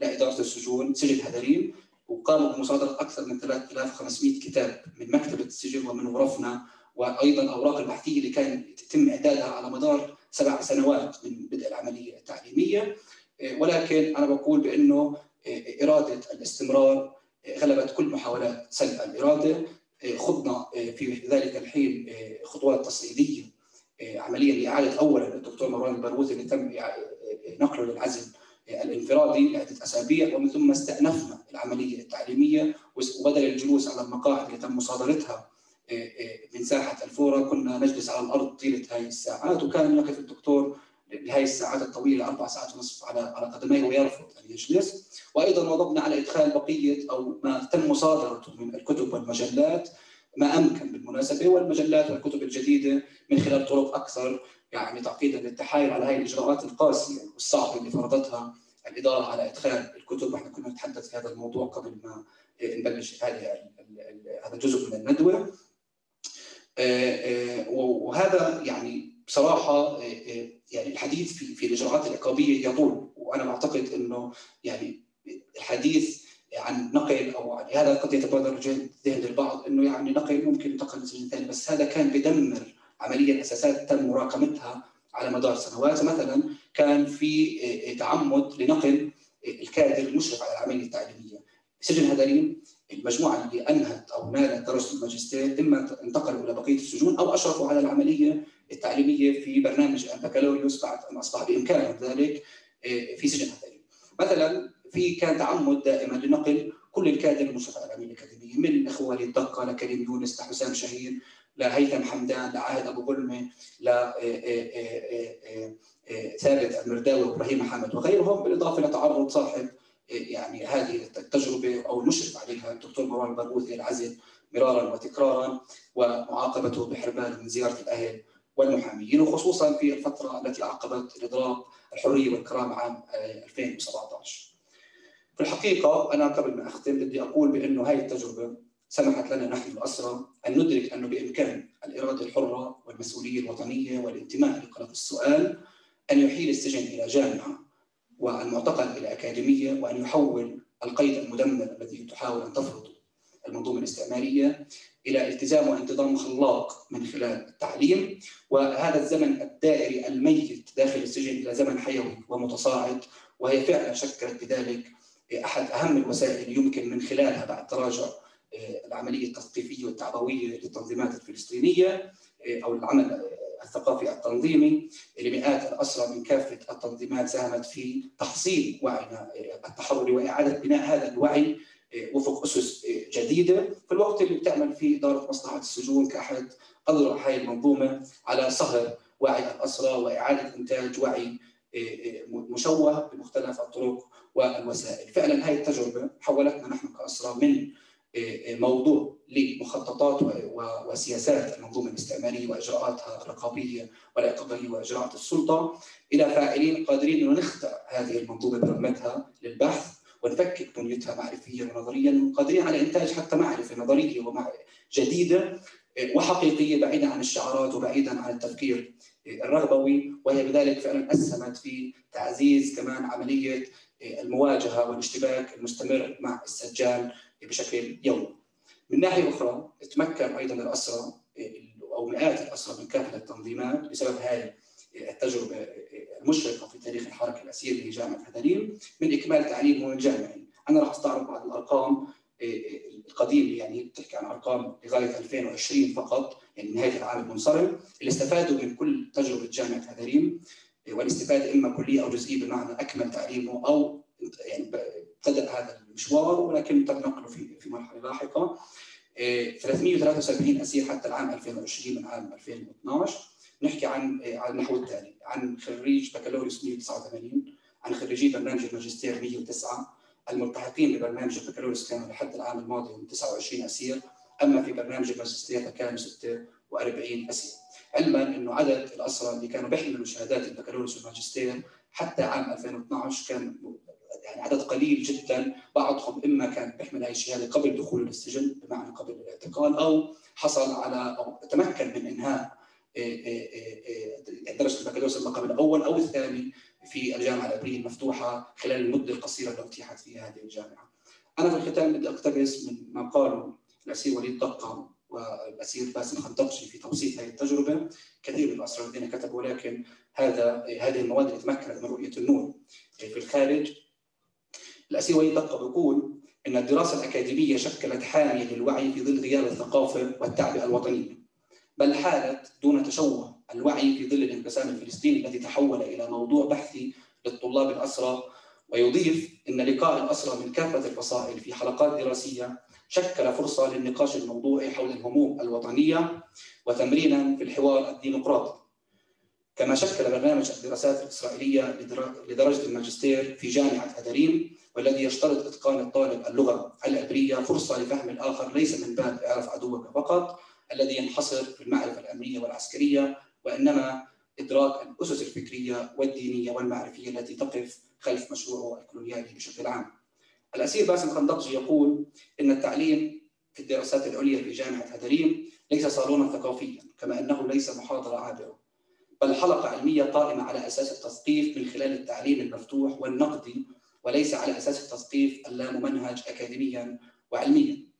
لإدارة السجون سجن هدريم وقاموا بمصادرة أكثر من 3500 كتاب من مكتبة السجن ومن غرفنا وأيضا الاوراق البحثية اللي كان يتم إعدادها على مدار سبع سنوات من بدء العملية التعليمية. ولكن أنا بقول بأنه إرادة الاستمرار غلبت كل محاولات سلب الإرادة. خضنا في ذلك الحين خطوات تصعيدية. عمليا لإعادة اولا الدكتور مروان البرغوثي اللي تم نقله للعزل الانفرادي لعدة أسابيع. ومن ثم استأنفنا العملية التعليمية وبدل الجلوس على المقاعد اللي تم مصادرتها من ساحة الفورة كنا نجلس على الأرض طيلة هذه الساعات وكان يقف الدكتور بهذه الساعات الطويلة أربع ساعات ونصف على على قدميه ويرفض أن يجلس. وأيضا وضبنا على إدخال بقية أو ما تم مصادرته من الكتب والمجلات ما أمكن بالمناسبة والمجلات والكتب الجديدة من خلال طرق أكثر يعني تعقيدا للتحايل على هذه الإجراءات القاسية والصعبة اللي فرضتها الإدارة على إدخال الكتب. وإحنا كنا نتحدث في هذا الموضوع قبل ما نبلش هذه هذا جزء من الندوة. وهذا يعني بصراحة يعني الحديث في في الإجراءات العقابية يطول وأنا بعتقد إنه يعني الحديث عن نقل أو يعني هذا قد يتبادر ذهن البعض إنه يعني نقل ممكن ينتقل لسجن ثاني بس هذا كان بدمر عمليا اساسات تم مراقمتها على مدار سنوات. مثلا كان في تعمد لنقل الكادر المشرف على العملية التعليمية. سجن هدريم المجموعة اللي أنهت أو نالت درجه الماجستير إما انتقلوا إلى بقية السجون أو أشرفوا على العملية التعليمية في برنامج البكالوريوس بعد ان أصبح بامكانهم ذلك في سجن هدريم. مثلا في كان تعمد دائما لنقل كل الكادر المشرف على الاكاديميه من الإخوة الدقه لكريم يونس لحسام شهير لهيثم حمدان لعاهد أبو بلمه ل ثابت المرداوي وإبراهيم حامد وغيرهم بالإضافة لتعرض صاحب يعني هذه التجربة أو المشرف عليها الدكتور مروان البرغوثي العزل مرارا وتكرارا ومعاقبته بحرمان من زيارة الأهل والمحاميين وخصوصا في الفترة التي عقبت الإضراب الحرية والكرامة عام 2017. في الحقيقة أنا قبل ما أختم بدي أقول بانه هذه التجربة سمحت لنا نحن الاسرى أن ندرك انه بإمكان الإرادة الحرة والمسؤولية الوطنية والانتماء لقلق السؤال أن يحيل السجن إلى جامعة والمعتقل إلى اكاديميه وأن يحول القيد المدمر الذي تحاول أن تفرضه المنظومة الاستعمارية إلى التزام وانتظام خلاق من خلال التعليم. وهذا الزمن الدائري الميت داخل السجن إلى زمن حيوي ومتصاعد وهي فعلا شكلت بذلك أحد أهم الوسائل يمكن من خلالها بعد تراجع العملية التثقيفية والتعبوية للتنظيمات الفلسطينية أو العمل الثقافي التنظيمي لمئات الأسرى من كافة التنظيمات ساهمت في تحصيل وعينا التحرري وإعادة بناء هذا الوعي وفق أسس جديدة. في الوقت اللي بتعمل فيه إدارة مصلحة السجون كأحد اذرع هذه المنظومة على صهر وعي الأسرى وإعادة إنتاج وعي مشوه بمختلف الطرق والوسائل، فعلا هذه التجربة حولتنا نحن كأسرى من موضوع لمخططات وسياسات المنظومة الاستعمارية وإجراءاتها الرقابية والعقابية وإجراءات السلطة. إلى فاعلين قادرين انه نخضع هذه المنظومة برمتها للبحث ونفكك بنيتها معرفيا ونظريا قادرين على إنتاج حتى معرفة نظرية جديدة وحقيقية بعيدا عن الشعارات وبعيدا عن التفكير الرغبوي. وهي بذلك فعلا أسهمت في تعزيز كمان عملية المواجهة والاشتباك المستمر مع السجان بشكل يومي. من ناحية أخرى تمكن أيضا الاسرى أو مئات الاسرى من كافة التنظيمات بسبب هذه التجربة المشرقة في تاريخ الحركة الأسيرية لجامعة هدريم من إكمال تعليمهم الجامعي. أنا راح أستعرض بعض الأرقام القديمه يعني بتحكي عن أرقام لغاية 2020 فقط يعني نهايه العام المنصرم اللي استفادوا من كل تجربة جامعة هدريم والاستفادة إما كلية أو جزئية بمعنى أكمل تعليمه أو يعني ابتدأ هذا المشوار ولكن تم نقله في في مرحلة لاحقة. 373 أسير حتى العام 2020 من عام 2012 نحكي عن على النحو التالي عن خريج بكالوريوس 189 عن خريجي برنامج الماجستير 109 الملتحقين ببرنامج البكالوريوس كانوا لحد العام الماضي 29 أسير أما في برنامج الماجستير فكانوا 46 أسير. علما إنه عدد الأسرى اللي كانوا بيحملوا شهادات البكالوريوس والماجستير حتى عام 2012 كان يعني عدد قليل جدا. بعضهم إما كان بيحمل هذه الشهادة قبل دخوله للسجن بمعنى قبل الاعتقال أو حصل على أو تمكن من إنهاء درجة البكالوريوس اللقب الأول أو الثاني في الجامعة العبريه المفتوحة خلال المدة القصيرة التي اتيحت فيها هذه الجامعة. أنا في الختام بدي أقتبس من ما قاله الأسير وليد دقة والأسير باسم خندقشي في توصيف هذه التجربة. كثير من الاسرى الذين كتبوا ولكن هذا هذه المواد اللي تمكنت من رؤية النور في الخارج. الأسير وليد دقة بيقول أن الدراسة الأكاديمية شكلت حامية للوعي في ظل غياب الثقافة والتعبئة الوطنية بل حالت دون تشوه الوعي في ظل الانقسام الفلسطيني الذي تحول إلى موضوع بحثي للطلاب الأسرى. ويضيف أن لقاء الأسرى من كافة الفصائل في حلقات دراسية شكل فرصة للنقاش الموضوعي حول الهموم الوطنية وتمرينا في الحوار الديمقراطي. كما شكل برنامج الدراسات الإسرائيلية لدرجة الماجستير في جامعة هدريم والذي يشترط إتقان الطالب اللغة العبرية فرصة لفهم الآخر ليس من باب إعراف عدوك فقط الذي ينحصر في المعرفة الأمنية والعسكرية وإنما إدراك الأسس الفكرية والدينية والمعرفية التي تقف خلف مشروعه الكولونيالي بشكل عام. الأسير باسم خندقجي يقول إن التعليم في الدراسات العليا في جامعة هدريم ليس صالونا ثقافيا كما أنه ليس محاضرة عابرة بل حلقة علمية قائمة على أساس التثقيف من خلال التعليم المفتوح والنقدي وليس على أساس التثقيف اللاممنهج أكاديميا وعلميا.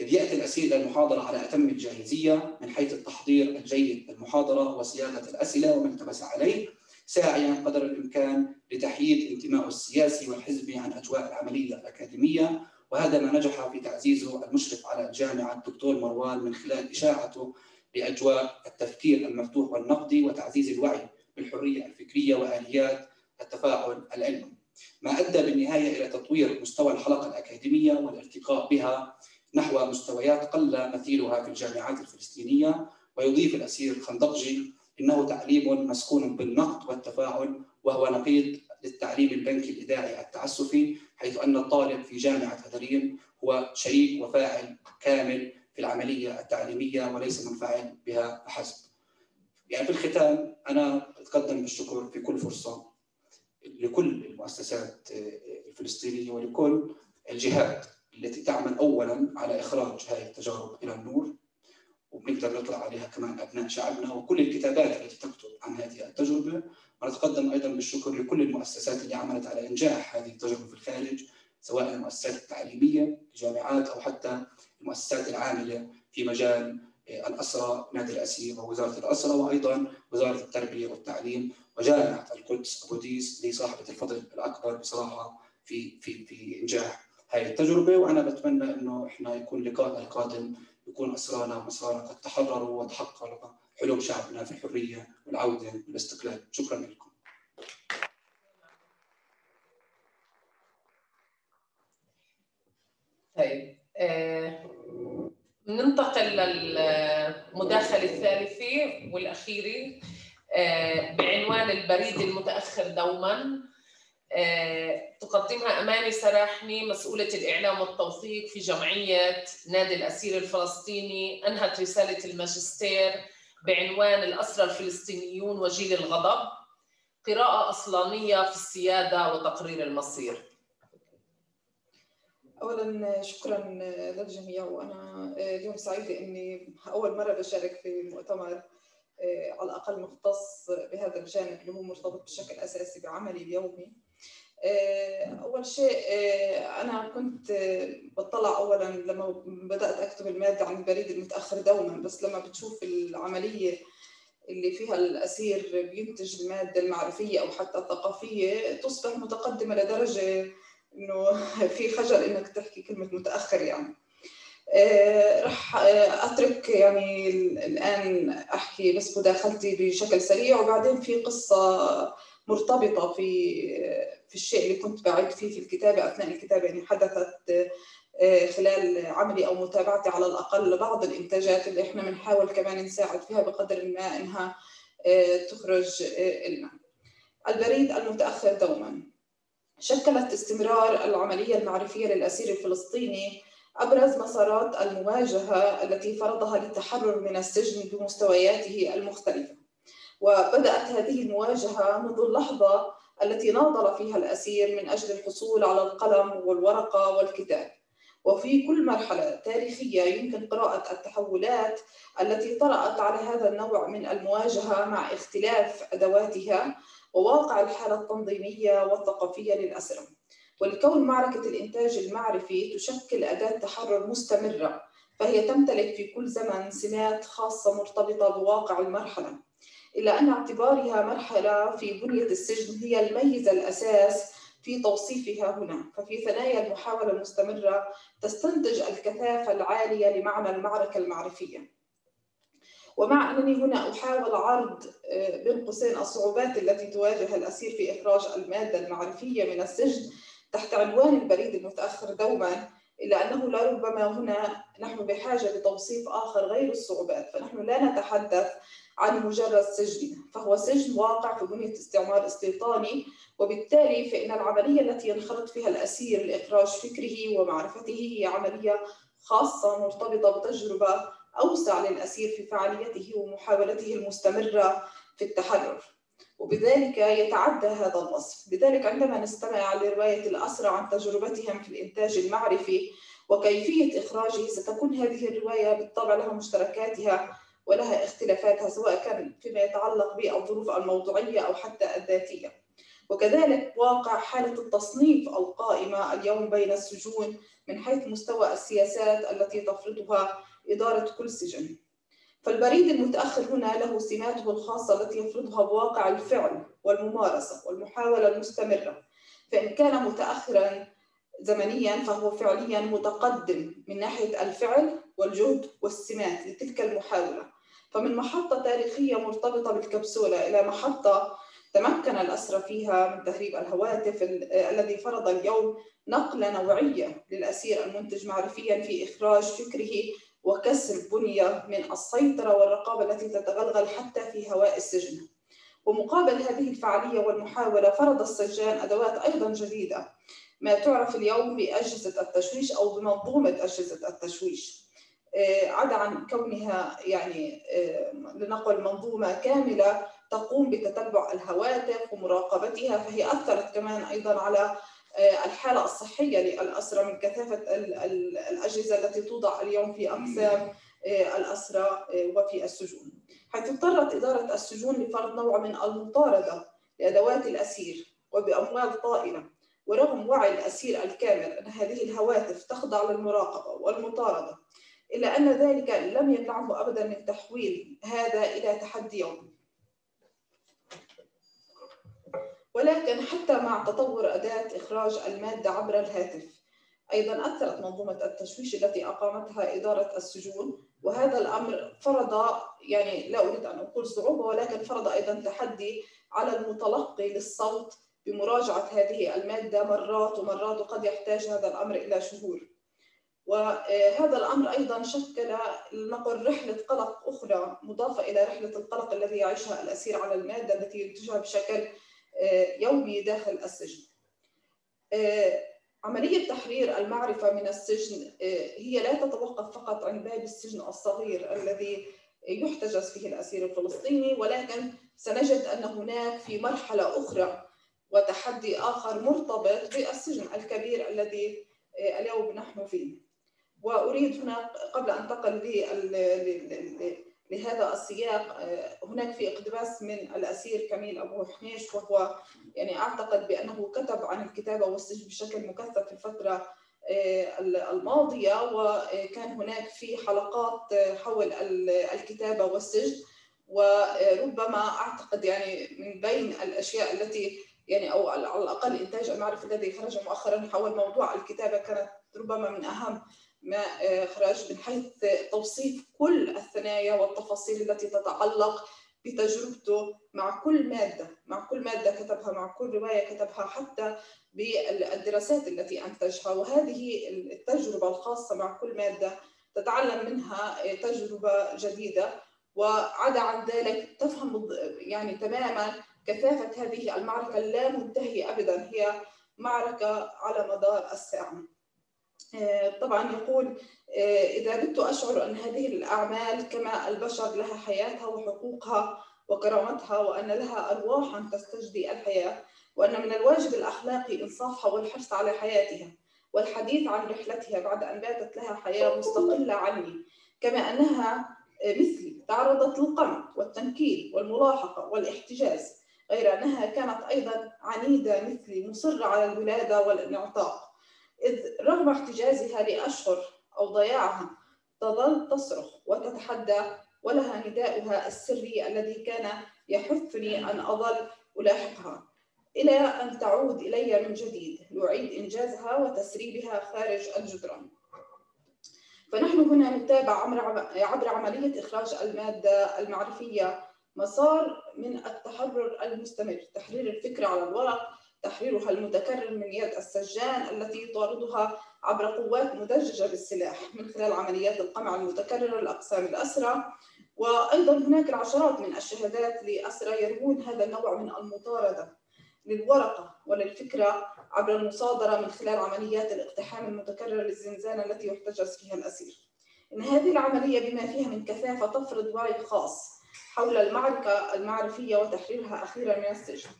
إذ يأتي الأسير إلى المحاضرة على أتم الجاهزية من حيث التحضير الجيد للمحاضرة وصياغة الأسئلة وما التبس عليه ساعيا قدر الإمكان لتحييد انتمائه السياسي والحزبي عن أجواء العملية الأكاديمية. وهذا ما نجح في تعزيزه المشرف على الجامعة الدكتور مروان من خلال إشاعته لأجواء التفكير المفتوح والنقدي وتعزيز الوعي بالحرية الفكرية وآليات التفاعل العلمي. ما أدى بالنهاية إلى تطوير مستوى الحلقة الأكاديمية والارتقاء بها نحو مستويات قل مثيلها في الجامعات الفلسطينية ويضيف الأسير الخندقجي إنه تعليم مسكون بالنقد والتفاعل وهو نقيض للتعليم البنكي الإذاعي التعسفي حيث أن الطالب في جامعة هدرين هو شريك وفاعل كامل في العملية التعليمية وليس منفعل بها فحسب يعني في الختام أنا أتقدم بالشكر في كل فرصة. لكل المؤسسات الفلسطينية ولكل الجهات التي تعمل أولا على إخراج هذه التجارب إلى النور. وبنقدر نطلع عليها كمان أبناء شعبنا وكل الكتابات التي تكتب عن هذه التجربة. ونتقدم أيضا بالشكر لكل المؤسسات اللي عملت على إنجاح هذه التجربة في الخارج سواء المؤسسات التعليمية الجامعات أو حتى المؤسسات العاملة في مجال الأسرة نادي الأسير ووزارة الأسرة وأيضا وزارة التربية والتعليم. وجامعة القدس أبو ديس اللي صاحبة الفضل الأكبر بصراحة في في في إنجاح هذه التجربة وأنا بتمنى إنه إحنا يكون لقاءنا القادم يكون أسرانا ومسارنا قد تحرروا وتحقق حلم شعبنا في الحرية والعودة والاستقلال. شكرا لكم. طيب آه، ننتقل للمداخلة الثالثة والأخيرة. آه، بعنوان البريد المتأخر دوما. آه، تقدمها أماني سراحني مسؤولة الإعلام والتوثيق في جمعية نادي الأسير الفلسطيني. أنهت رسالة الماجستير بعنوان الأسرى الفلسطينيون وجيل الغضب. قراءة أصلانية في السيادة وتقرير المصير. اولا شكرا للجميع وأنا اليوم سعيدة إني أول مرة بشارك في مؤتمر على الأقل مختص بهذا الجانب اللي هو مرتبط بشكل أساسي بعملي اليومي. أول شيء أنا كنت بطلع اولا لما بدأت أكتب المادة عن البريد المتأخر دوما بس لما بتشوف العملية اللي فيها الأسير بينتج المادة المعرفية أو حتى الثقافية تصبح متقدمة لدرجة إنه في خجل إنك تحكي كلمة متأخر يعني. آه رح أترك يعني الآن أحكي بس مداخلتي بشكل سريع وبعدين في قصة مرتبطة في في الشيء اللي كنت بعيد فيه في الكتابة أثناء الكتابة يعني حدثت خلال عملي أو متابعتي على الأقل لبعض الإنتاجات اللي إحنا بنحاول كمان نساعد فيها بقدر ما إنها تخرج لنا. البريد المتأخر دوما شكلت استمرار العملية المعرفية للأسير الفلسطيني أبرز مسارات المواجهة التي فرضها للتحرر من السجن بمستوياته المختلفة. وبدأت هذه المواجهة منذ اللحظة التي ناضل فيها الأسير من أجل الحصول على القلم والورقة والكتاب. وفي كل مرحلة تاريخية يمكن قراءة التحولات التي طرأت على هذا النوع من المواجهة مع اختلاف أدواتها وواقع الحالة التنظيمية والثقافية للاسرى. ولكون معركة الإنتاج المعرفي تشكل أداة تحرر مستمرة فهي تمتلك في كل زمن سمات خاصة مرتبطة بواقع المرحلة. إلا أن اعتبارها مرحلة في بنية السجن هي الميزة الأساس في توصيفها هنا ففي ثنايا المحاولة المستمرة تستنتج الكثافة العالية لمعنى المعركة المعرفية ومع أنني هنا أحاول عرض آه، بين قوسين الصعوبات التي تواجه الأسير في إخراج المادة المعرفية من السجن تحت عنوان البريد المتأخر دوما إلا أنه لربما هنا نحن بحاجة لتوصيف آخر غير الصعوبات فنحن لا نتحدث عن مجرد سجن فهو سجن واقع في بنية استعمار استيطاني وبالتالي فإن العملية التي ينخرط فيها الأسير لإخراج فكره ومعرفته هي عملية خاصة مرتبطة بتجربة أوسع للأسير في فعاليته ومحاولته المستمرة في التحرر. وبذلك يتعدى هذا الوصف. لذلك عندما نستمع لرواية الأسرى عن تجربتهم في الإنتاج المعرفي وكيفية إخراجه ستكون هذه الرواية بالطبع لها مشتركاتها ولها اختلافاتها سواء كان فيما يتعلق بالظروف الموضوعية أو حتى الذاتية. وكذلك واقع حالة التصنيف القائمة اليوم بين السجون من حيث مستوى السياسات التي تفرضها إدارة كل سجن. فالبريد المتأخر هنا له سماته الخاصة التي يفرضها بواقع الفعل والممارسة والمحاولة المستمرة. فإن كان متأخرا زمنيا فهو فعليا متقدم من ناحية الفعل والجهد والسمات لتلك المحاولة. فمن محطة تاريخية مرتبطة بالكبسولة إلى محطة تمكن الأسرى فيها من تهريب الهواتف الذي فرض اليوم نقلة نوعية للأسير المنتج معرفيا في إخراج فكره وكسر بنية من السيطرة والرقابة التي تتغلغل حتى في هواء السجن. ومقابل هذه الفعالية والمحاولة فرض السجان أدوات أيضا جديدة ما تعرف اليوم بأجهزة التشويش أو بمنظومة أجهزة التشويش. آه، عدا عن كونها يعني آه، لنقل منظومة كاملة تقوم بتتبع الهواتف ومراقبتها فهي أثرت كمان أيضا على الحالة الصحية للأسرى من كثافة الأجهزة التي توضع اليوم في أقسام آه، الأسرى آه، وفي السجون. حيث اضطرت إدارة السجون لفرض نوع من المطاردة لأدوات الأسير وبأموال طائلة. ورغم وعي الأسير الكامل أن هذه الهواتف تخضع للمراقبة والمطاردة إلا أن ذلك لم يمنعه أبدا من تحويل هذا إلى تحدي يومي. ولكن حتى مع تطور أداة إخراج المادة عبر الهاتف أيضا أثرت منظومة التشويش التي أقامتها إدارة السجون وهذا الأمر فرض يعني لا أريد أن أقول صعوبة ولكن فرض أيضا تحدي على المتلقي للصوت بمراجعة هذه المادة مرات ومرات وقد يحتاج هذا الأمر إلى شهور. وهذا الأمر أيضا شكل لنقل رحلة قلق أخرى مضافة إلى رحلة القلق الذي يعيشها الأسير على المادة التي ينتجها بشكل يومي داخل السجن. آه، عملية تحرير المعرفة من السجن آه، هي لا تتوقف فقط عند باب السجن الصغير الذي يحتجز فيه الأسير الفلسطيني ولكن سنجد أن هناك في مرحلة أخرى وتحدي آخر مرتبط بالسجن الكبير الذي اليوم نحن فيه. وأريد هنا قبل أن أنتقل لهذا السياق آه، هناك في اقتباس من الأسير كميل أبو حنيش وهو يعني أعتقد بأنه كتب عن الكتابة والسجن بشكل مكثف في الفترة آه، الماضية وكان هناك في حلقات حول الكتابة والسجن. وربما أعتقد يعني من بين الأشياء التي يعني أو على الأقل إنتاج المعرفة الذي خرج مؤخرا حول موضوع الكتابة كانت ربما من أهم ما آه، خرج من حيث توصيف كل الثنايا والتفاصيل التي تتعلق بتجربته مع كل مادة مع كل مادة كتبها مع كل رواية كتبها حتى بالدراسات التي أنتجها. وهذه التجربة الخاصة مع كل مادة تتعلم منها آه، تجربة جديدة. وعدا عن ذلك تفهم يعني تماما كثافة هذه المعركة اللا منتهية أبدا. هي معركة على مدار الساعة. طبعا يقول آه، إذا بت أشعر أن هذه الأعمال كما البشر لها حياتها وحقوقها وكرامتها وأن لها أرواحا تستجدي الحياة وأن من الواجب الأخلاقي إنصافها والحرص على حياتها والحديث عن رحلتها بعد أن باتت لها حياة مستقلة عني كما أنها آه، مثلي تعرضت للقمع والتنكيل والملاحقة والاحتجاز غير أنها كانت أيضا عنيدة مثلي مصرة على الولادة والانعطاق. إذ رغم احتجازها لأشهر أو ضياعها تظل تصرخ وتتحدى ولها نداؤها السري الذي كان يحثني أن أظل ألاحقها. إلى أن تعود إلي من جديد لأعيد إنجازها وتسريبها خارج الجدران. فنحن هنا نتابع عبر عملية إخراج المادة المعرفية مسار من التحرر المستمر تحرير الفكرة على الورق تحريرها المتكرر من يد السجان التي يطاردها عبر قوات مدججة بالسلاح من خلال عمليات القمع المتكررة لأقسام الأسرى. وأيضا هناك العشرات من الشهادات لأسرى يروون هذا النوع من المطاردة للورقة وللفكرة عبر المصادرة من خلال عمليات الاقتحام المتكررة للزنزانة التي يحتجز فيها الأسير. إن هذه العملية بما فيها من كثافة تفرض وعي خاص حول المعركة المعرفية وتحريرها أخيرا من السجن.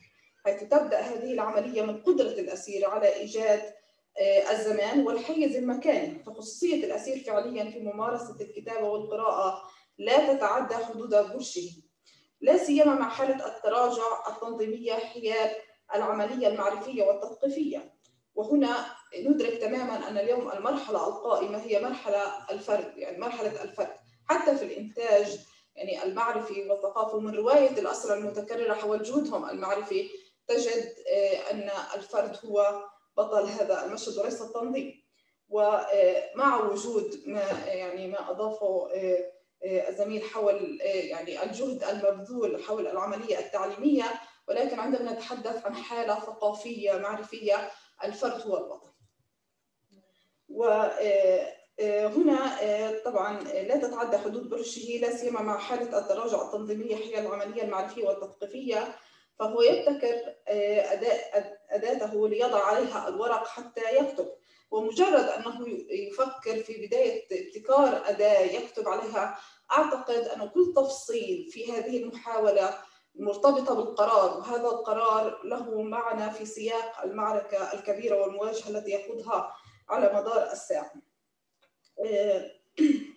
حيث تبدأ هذه العملية من قدرة الأسير على إيجاد آه، الزمان والحيز المكاني. فخصوصية الأسير فعليا في ممارسة الكتابة والقراءة لا تتعدى حدود برشة. لا سيما مع حالة التراجع التنظيمية حيال العملية المعرفية والتثقيفية. وهنا ندرك تماما أن اليوم المرحلة القائمة هي مرحلة الفرد يعني مرحلة الفرد. حتى في الإنتاج يعني المعرفي والثقافي ومن رواية الأسرة المتكررة حول جهودهم المعرفي تجد آه، أن الفرد هو بطل هذا المشهد وليس التنظيم. ومع وجود ما يعني ما آه، آه، الزميل حول يعني الجهد المبذول حول العملية التعليمية ولكن عندما نتحدث عن حالة ثقافية معرفية الفرد هو البطل. وهنا طبعا لا تتعدى حدود برشه لا سيما مع حالة التراجع التنظيمية حيال العملية المعرفية والتثقيفية. فهو يبتكر آه، أداة أداته ليضع عليها الورق حتى يكتب. ومجرد أنه يفكر في بداية ابتكار أداة يكتب عليها أعتقد أن كل تفصيل في هذه المحاولة مرتبطة بالقرار وهذا القرار له معنى في سياق المعركة الكبيرة والمواجهة التي يخوضها على مدار الساعة. آه،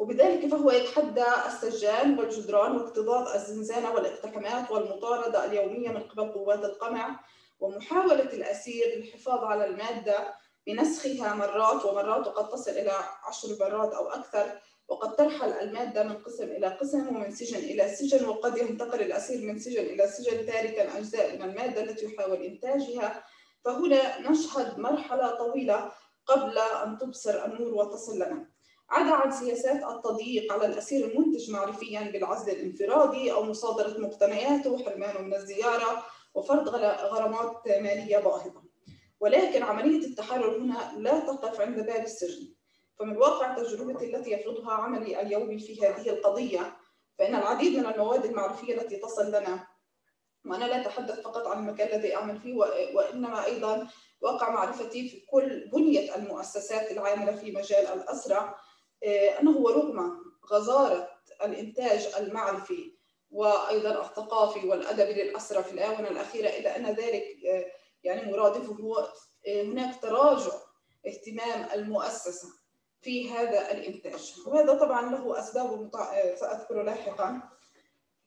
وبذلك فهو يتحدى السجان والجدران واكتظاظ الزنزانة والاقتحامات والمطاردة اليومية من قبل قوات القمع ومحاولة الأسير للحفاظ على المادة بنسخها مرات ومرات وقد تصل إلى عشر مرات أو أكثر وقد ترحل المادة من قسم إلى قسم ومن سجن إلى سجن وقد ينتقل الأسير من سجن إلى سجن تاركا أجزاء من المادة التي يحاول إنتاجها. فهنا نشهد مرحلة طويلة قبل أن تبصر النور وتصل لنا. عدا عن سياسات التضييق على الأسير المنتج معرفيا بالعزل الانفرادي أو مصادرة مقتنياته وحرمانه من الزيارة وفرض غرامات مالية باهظة. ولكن عملية التحرر هنا لا تقف عند باب السجن. فمن واقع تجربتي التي يفرضها عملي اليومي في هذه القضية فإن العديد من المواد المعرفية التي تصل لنا وأنا لا أتحدث فقط عن المكان الذي أعمل فيه وإنما أيضا واقع معرفتي في كل بنية المؤسسات العاملة في مجال الأسرة أنه رغم غزارة الإنتاج المعرفي وأيضا الثقافي والأدبي للأسرة في الآونة الأخيرة إلا أن ذلك آه، يعني مرادفه هو آه، هناك تراجع اهتمام المؤسسة في هذا الإنتاج. وهذا طبعا له أسباب سأذكر لاحقا.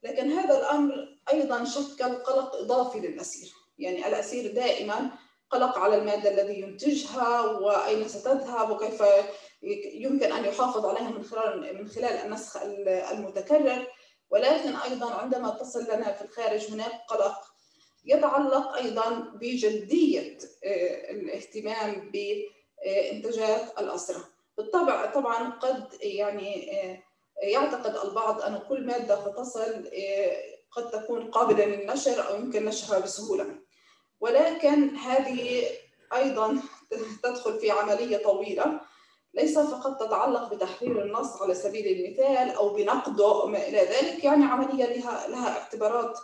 لكن هذا الأمر أيضا شكل قلق إضافي للأسير. يعني الأسير دائما قلق على المادة الذي ينتجها وأين ستذهب وكيف يمكن أن يحافظ عليها من خلال من خلال النسخ المتكرر. ولكن أيضا عندما تصل لنا في الخارج هناك قلق يتعلق أيضا بجدية آه، الاهتمام بإنتاجات الأسرة. بالطبع طبعا قد يعني آه، يعتقد البعض أن كل مادة تصل آه، قد تكون قابلة للنشر أو يمكن نشرها بسهولة. ولكن هذه أيضا تدخل في عملية طويلة ليس فقط تتعلق بتحرير النص على سبيل المثال أو بنقده وما إلى ذلك يعني عملية لها لها اعتبارات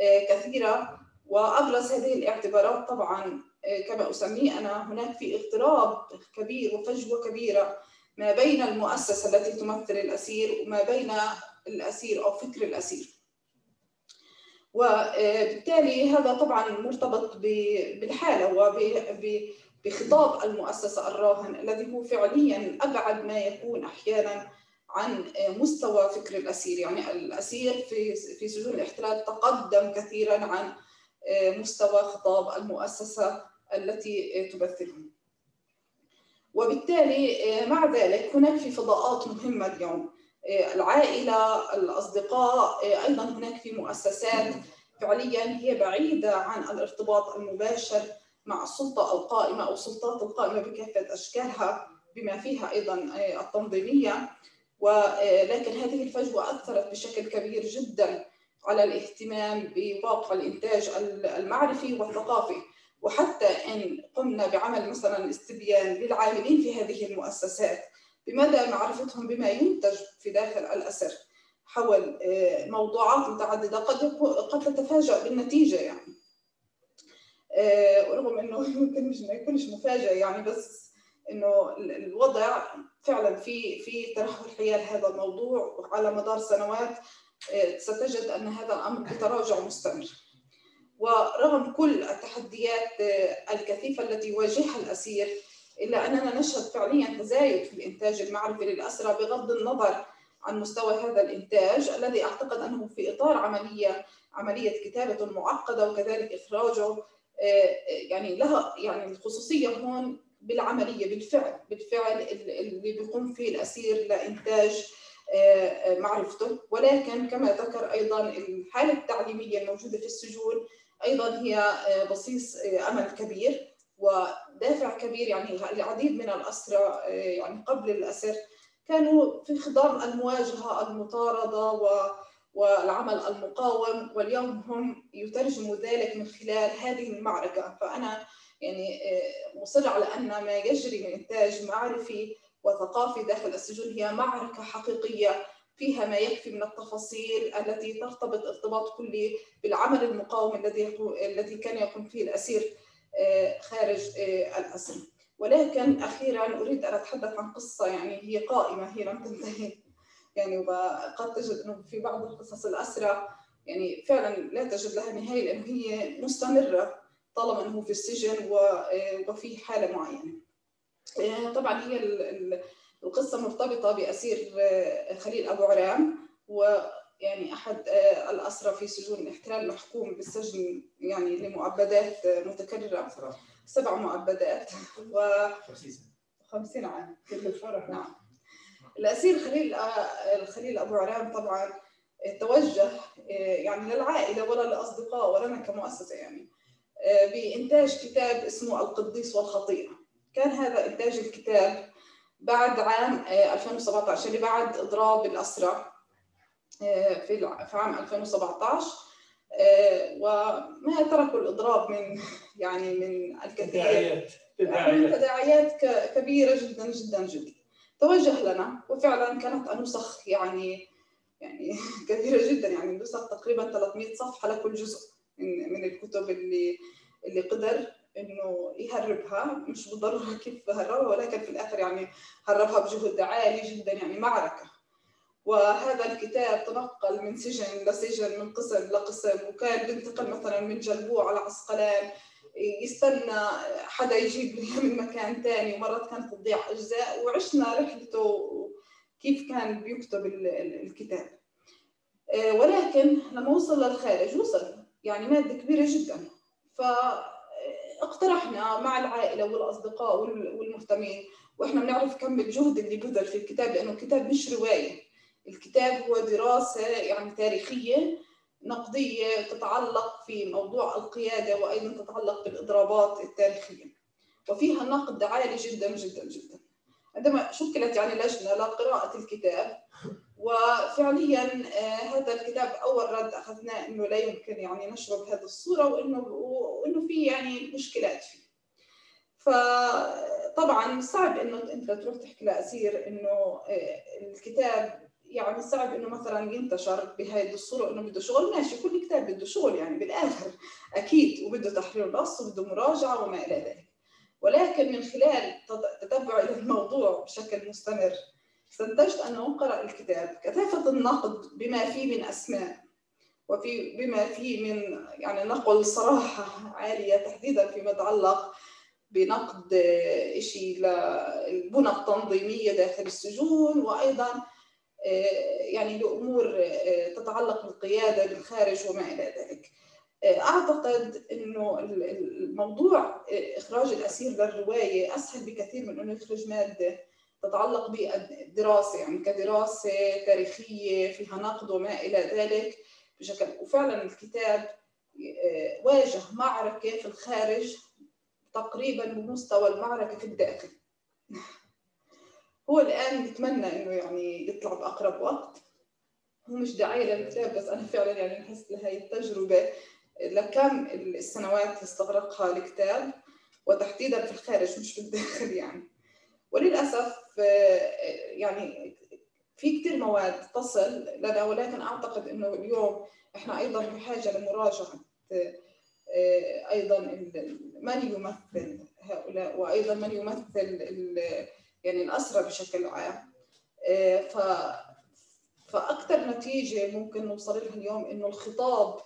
آه، كثيرة وأبرز هذه الاعتبارات طبعا آه، كما أسميه انا هناك في اغتراب كبير وفجوة كبيرة ما بين المؤسسة التي تمثل الأسير وما بين الأسير أو فكر الأسير. وبالتالي هذا طبعا مرتبط بالحالة وب بخطاب المؤسسة الراهن الذي هو فعليا أبعد ما يكون أحيانا عن مستوى فكر الأسير. يعني الأسير في في سجون الاحتلال تقدم كثيرا عن مستوى خطاب المؤسسة التي تمثله وبالتالي مع ذلك هناك في فضاءات مهمة اليوم. العائلة الأصدقاء أيضا هناك في مؤسسات فعليا هي بعيدة عن الارتباط المباشر مع السلطة القائمة أو السلطات القائمة بكافة أشكالها بما فيها أيضا التنظيمية. ولكن هذه الفجوة أثرت بشكل كبير جدا على الاهتمام بواقع الإنتاج المعرفي والثقافي. وحتى إن قمنا بعمل مثلا استبيان للعاملين في هذه المؤسسات بمدى معرفتهم بما ينتج في داخل الأسر حول آه، موضوعات متعددة قد قد تتفاجأ بالنتيجة يعني. آه، رغم إنه يمكن مش ما يكونش مفاجئ يعني بس إنه الوضع فعلا في في ترهل حيال هذا الموضوع على مدار سنوات آه، ستجد أن هذا الأمر بتراجع مستمر. ورغم كل التحديات الكثيفة التي يواجهها الأسير إلا أننا نشهد فعليا تزايد في الإنتاج المعرفي للأسرى بغض النظر عن مستوى هذا الإنتاج الذي أعتقد أنه في إطار عمليه عملية كتابة معقدة وكذلك إخراجه آه، يعني لها يعني الخصوصية هون بالعملية بالفعل بالفعل اللي بيقوم فيه الأسير لإنتاج آه، معرفته. ولكن كما ذكر أيضا الحالة التعليمية الموجودة في السجون أيضا هي آه، بصيص أمل كبير ودافع كبير يعني العديد من الأسرى يعني قبل الأسر كانوا في خضم المواجهة المطاردة و والعمل المقاوم واليوم هم يترجموا ذلك من خلال هذه المعركة. فأنا يعني آه، مصر على أن ما يجري من إنتاج معرفي وثقافي داخل السجون هي معركة حقيقية فيها ما يكفي من التفاصيل التي ترتبط ارتباط كلي بالعمل المقاوم الذي الذي كان يقوم فيه الأسير. آه، خارج آه، الأسر. ولكن أخيرا أريد أن أتحدث عن قصة يعني هي قائمة هي لم تنتهي يعني وقد تجد إنه في بعض القصص الأسرى يعني فعلا لا تجد لها نهاية لأنه هي مستمرة طالما إنه في السجن وفي حالة معينة. آه، طبعا هي القصة مرتبطة بأسير آه، خليل أبو عرام ويعني أحد آه، الأسرى في سجون الاحتلال محكوم بالسجن يعني لمؤبدات متكررة. سبع. مؤبدات. و 50 عام. نعم. الأسير خليل الخليل أبو عرام طبعا توجه يعني للعائلة ولا للأصدقاء ولا لنا كمؤسسة يعني بإنتاج كتاب اسمه القديس والخطيئة. كان هذا إنتاج الكتاب بعد عام 2017 اللي بعد إضراب الأسرى. في عام 2017 آه، وما تركوا الإضراب من يعني من الكثير. تداعيات تداعيات. تداعيات كبيرة جدا جدا جدا. توجه لنا وفعلا كانت النسخ يعني يعني كثيرة جدا. يعني النسخ تقريبا 300 صفحة لكل جزء من من الكتب اللي اللي قدر إنه يهربها. مش بالضروره كيف هربها ولكن في الآخر يعني هربها بجهد عالي جدا يعني معركة. وهذا الكتاب تنقل من سجن لسجن من قسم لقسم وكان بينتقل مثلا من جلبوع على عسقلان يستنى حدا يجيب من مكان ثاني ومرات كانت تضيع أجزاء. وعشنا رحلته كيف كان بيكتب الكتاب. آه، ولكن لما وصل للخارج وصل يعني مادة كبيرة جدا. فاقترحنا مع العائلة والأصدقاء والمهتمين. وإحنا بنعرف كم الجهد اللي بذل في الكتاب لأنه الكتاب مش رواية. الكتاب هو دراسة يعني تاريخية نقدية تتعلق في موضوع القيادة وأيضا تتعلق بالإضرابات التاريخية وفيها نقد عالي جدا جدا جدا عندما شكلت يعني لجنة لقراءة الكتاب وفعليا آه، هذا الكتاب أول رد أخذناه إنه لا يمكن يعني نشره بهذه الصورة وإنه وإنه في يعني مشكلات فيه. فطبعا صعب إنه أنت تروح تحكي لأسير إنه آه، الكتاب يعني صعب إنه مثلا ينتشر بهذه الصورة إنه بده شغل ماشي كل كتاب بده شغل يعني بالآخر أكيد وبده تحرير نص وبده مراجعة وما إلى ذلك. ولكن من خلال تتبع الموضوع بشكل مستمر استنتجت انه قرأ الكتاب كثافة النقد بما فيه من أسماء وفي بما فيه من يعني نقل صراحة عالية تحديدا فيما يتعلق بنقد شيء للبنى التنظيمية داخل السجون وأيضا يعني لأمور آه، تتعلق بالقيادة بالخارج وما إلى ذلك. آه، أعتقد إنه الموضوع إخراج الأسير للرواية أسهل بكثير من إنه يخرج مادة تتعلق بالدراسة يعني كدراسة تاريخية فيها نقد وما إلى ذلك بشكل وفعلا الكتاب آه، واجه معركة في الخارج تقريبا بمستوى المعركة في الداخل هو الآن يتمنى إنه يعني يطلع بأقرب وقت. هو مش داعية للكتاب بس أنا فعلا يعني نحس لهي التجربة. لكم السنوات اللي استغرقها الكتاب وتحديدا في الخارج مش في الداخل يعني. وللأسف آه، يعني في كثير مواد تصل لنا ولكن أعتقد أنه اليوم إحنا أيضا بحاجة لمراجعة آه، أيضا من يمثل هؤلاء وأيضا من يمثل يعني الأسرى بشكل عام. آه، ف فأكثر نتيجة ممكن نوصل لها اليوم إنه الخطاب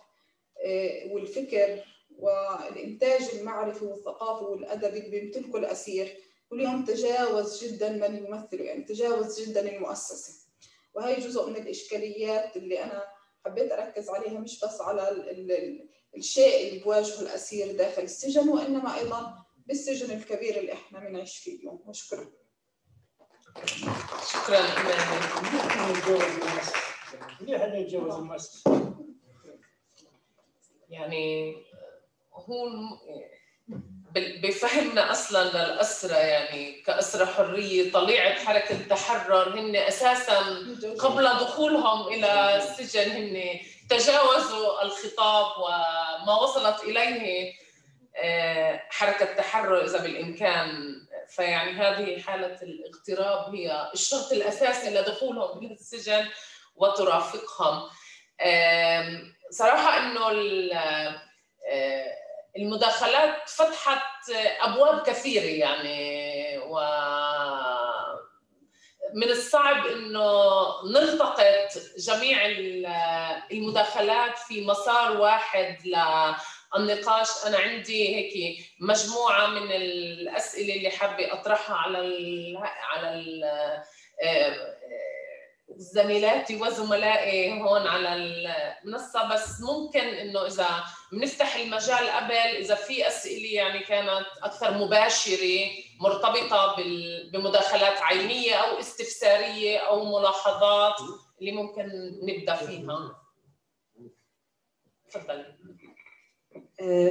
والفكر والإنتاج المعرفي والثقافي والأدبي اللي بيمتلكه الأسير. واليوم تجاوز جدا من يمثله يعني تجاوز جدا المؤسسة. وهي جزء من الإشكاليات اللي أنا حبيت أركز عليها مش بس على ال ال الشيء اللي بواجهه الأسير داخل السجن وإنما أيضا بالسجن الكبير اللي إحنا بنعيش فيه اليوم. وشكرا شكرا يعني هو بفهمنا أصلا للاسرى يعني كاسرى حرية طليعة حركة التحرر هن أساسا قبل دخولهم إلى السجن هن تجاوزوا الخطاب وما وصلت إليه آه، حركة التحرر إذا بالإمكان فيعني هذه حالة الاغتراب هي الشرط الأساسي لدخولهم إلى السجن وترافقهم. صراحة إنه آه، المداخلات فتحت أبواب كثيرة يعني و من الصعب إنه نلتقط جميع المداخلات في مسار واحد للنقاش أنا عندي هيك مجموعة من الأسئلة اللي حابة أطرحها على على آه، زميلاتي وزملائي هون على المنصة. بس ممكن إنه إذا بنفتح المجال قبل إذا في أسئلة يعني كانت أكثر مباشرة مرتبطة بمداخلات عينيه أو استفسارية أو ملاحظات اللي ممكن نبدأ فيها. تفضلي.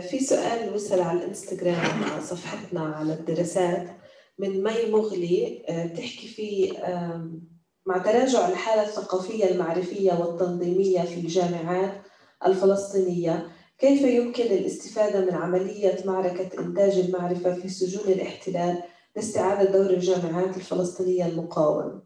في سؤال وصل على الإنستغرام على صفحتنا على الدراسات من مي مغلي آه، بتحكي فيه مع تراجع الحالة الثقافية المعرفية والتنظيمية في الجامعات الفلسطينية كيف يمكن الاستفادة من عملية معركة إنتاج المعرفة في سجون الاحتلال لاستعادة دور الجامعات الفلسطينية المقاومة؟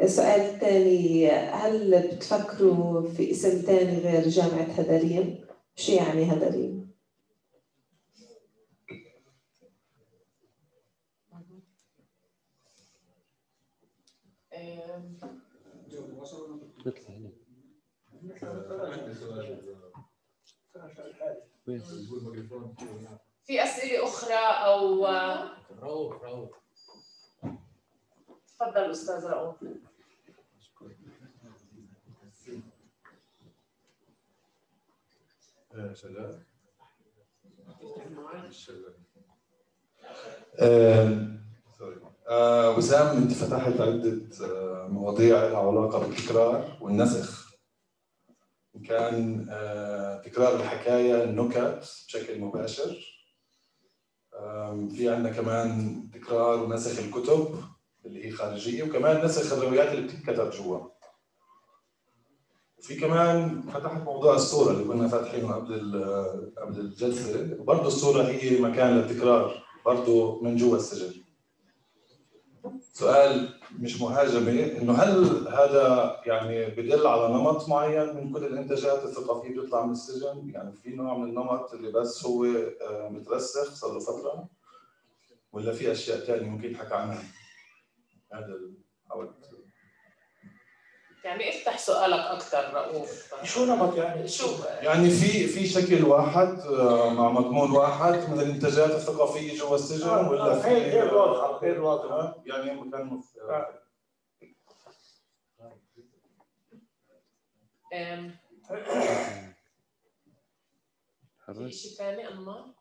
السؤال الثاني هل بتفكروا في اسم ثاني غير جامعة هدريم؟ شو يعني هدريم؟ في أسئلة أخرى أو روح روح تفضل أستاذ رؤوف آه، وسام أنت فتحت عدة آه، مواضيع لها علاقة بالتكرار والنسخ. كان آه، تكرار الحكاية النكت بشكل مباشر. في عندنا كمان تكرار ونسخ الكتب. اللي هي خارجية وكمان نسخ الروايات اللي بتتكتب جوا. في كمان فتحت موضوع الصورة اللي كنا فاتحينه قبل قبل الجلسة. برضه الصورة هي مكان للتكرار برضه من جوا السجن. سؤال مش مهاجمه إنه هل هذا يعني بدل على نمط معين من كل الإنتاجات الثقافية بتطلع من السجن؟ يعني في نوع من النمط اللي بس هو آه، مترسخ صار له فترة؟ ولا في أشياء ثانية ممكن يحكى عنها؟ هذا حاولت يعني افتح سؤالك أكثر رؤوف شو نمط يعني؟ شو يعني في في شكل واحد آه، مع مضمون واحد من الإنتاجات الثقافية جوا السجن آه ولا آه في غير واضحه غير واضحه يعني مف... آه. أم، في شيء ثاني انمار؟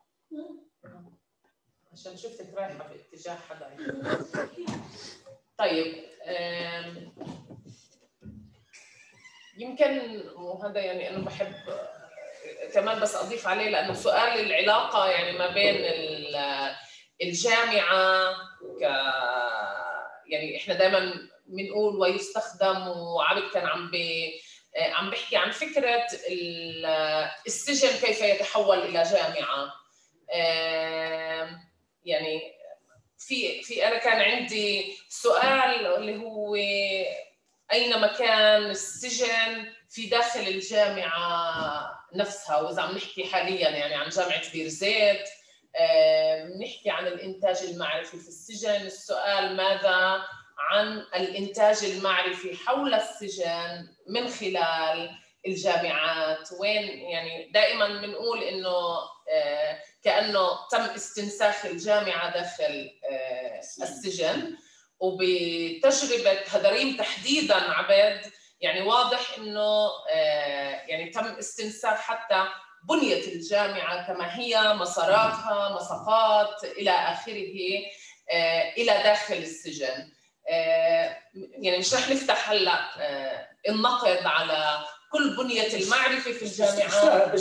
عشان شفتك رايحة في اتجاه حدا طيب يمكن وهذا يعني أنا بحب كمان بس أضيف عليه لأنه سؤال العلاقة يعني ما بين الجامعة ك يعني إحنا دائما بنقول ويستخدم وعبد كان عم بي عم بحكي عن فكرة السجن كيف يتحول إلى جامعة. يعني في في أنا كان عندي سؤال اللي هو أين مكان السجن في داخل الجامعة نفسها؟ وإذا عم نحكي حاليا يعني عن جامعة بير زيت بنحكي عن الإنتاج المعرفي في السجن. السؤال ماذا عن الإنتاج المعرفي حول السجن من خلال الجامعات؟ وين يعني دائما بنقول إنه آه، كأنه تم استنساخ الجامعة داخل آه، السجن وبتجربة هدريم تحديدا عبد يعني واضح إنه آه، يعني تم استنساخ حتى بنيه الجامعة كما هي مساراتها مساقات إلى آخره إلى داخل السجن. يعني مش رح نفتح هلأ النقد على كل بنية المعرفة في الجامعات.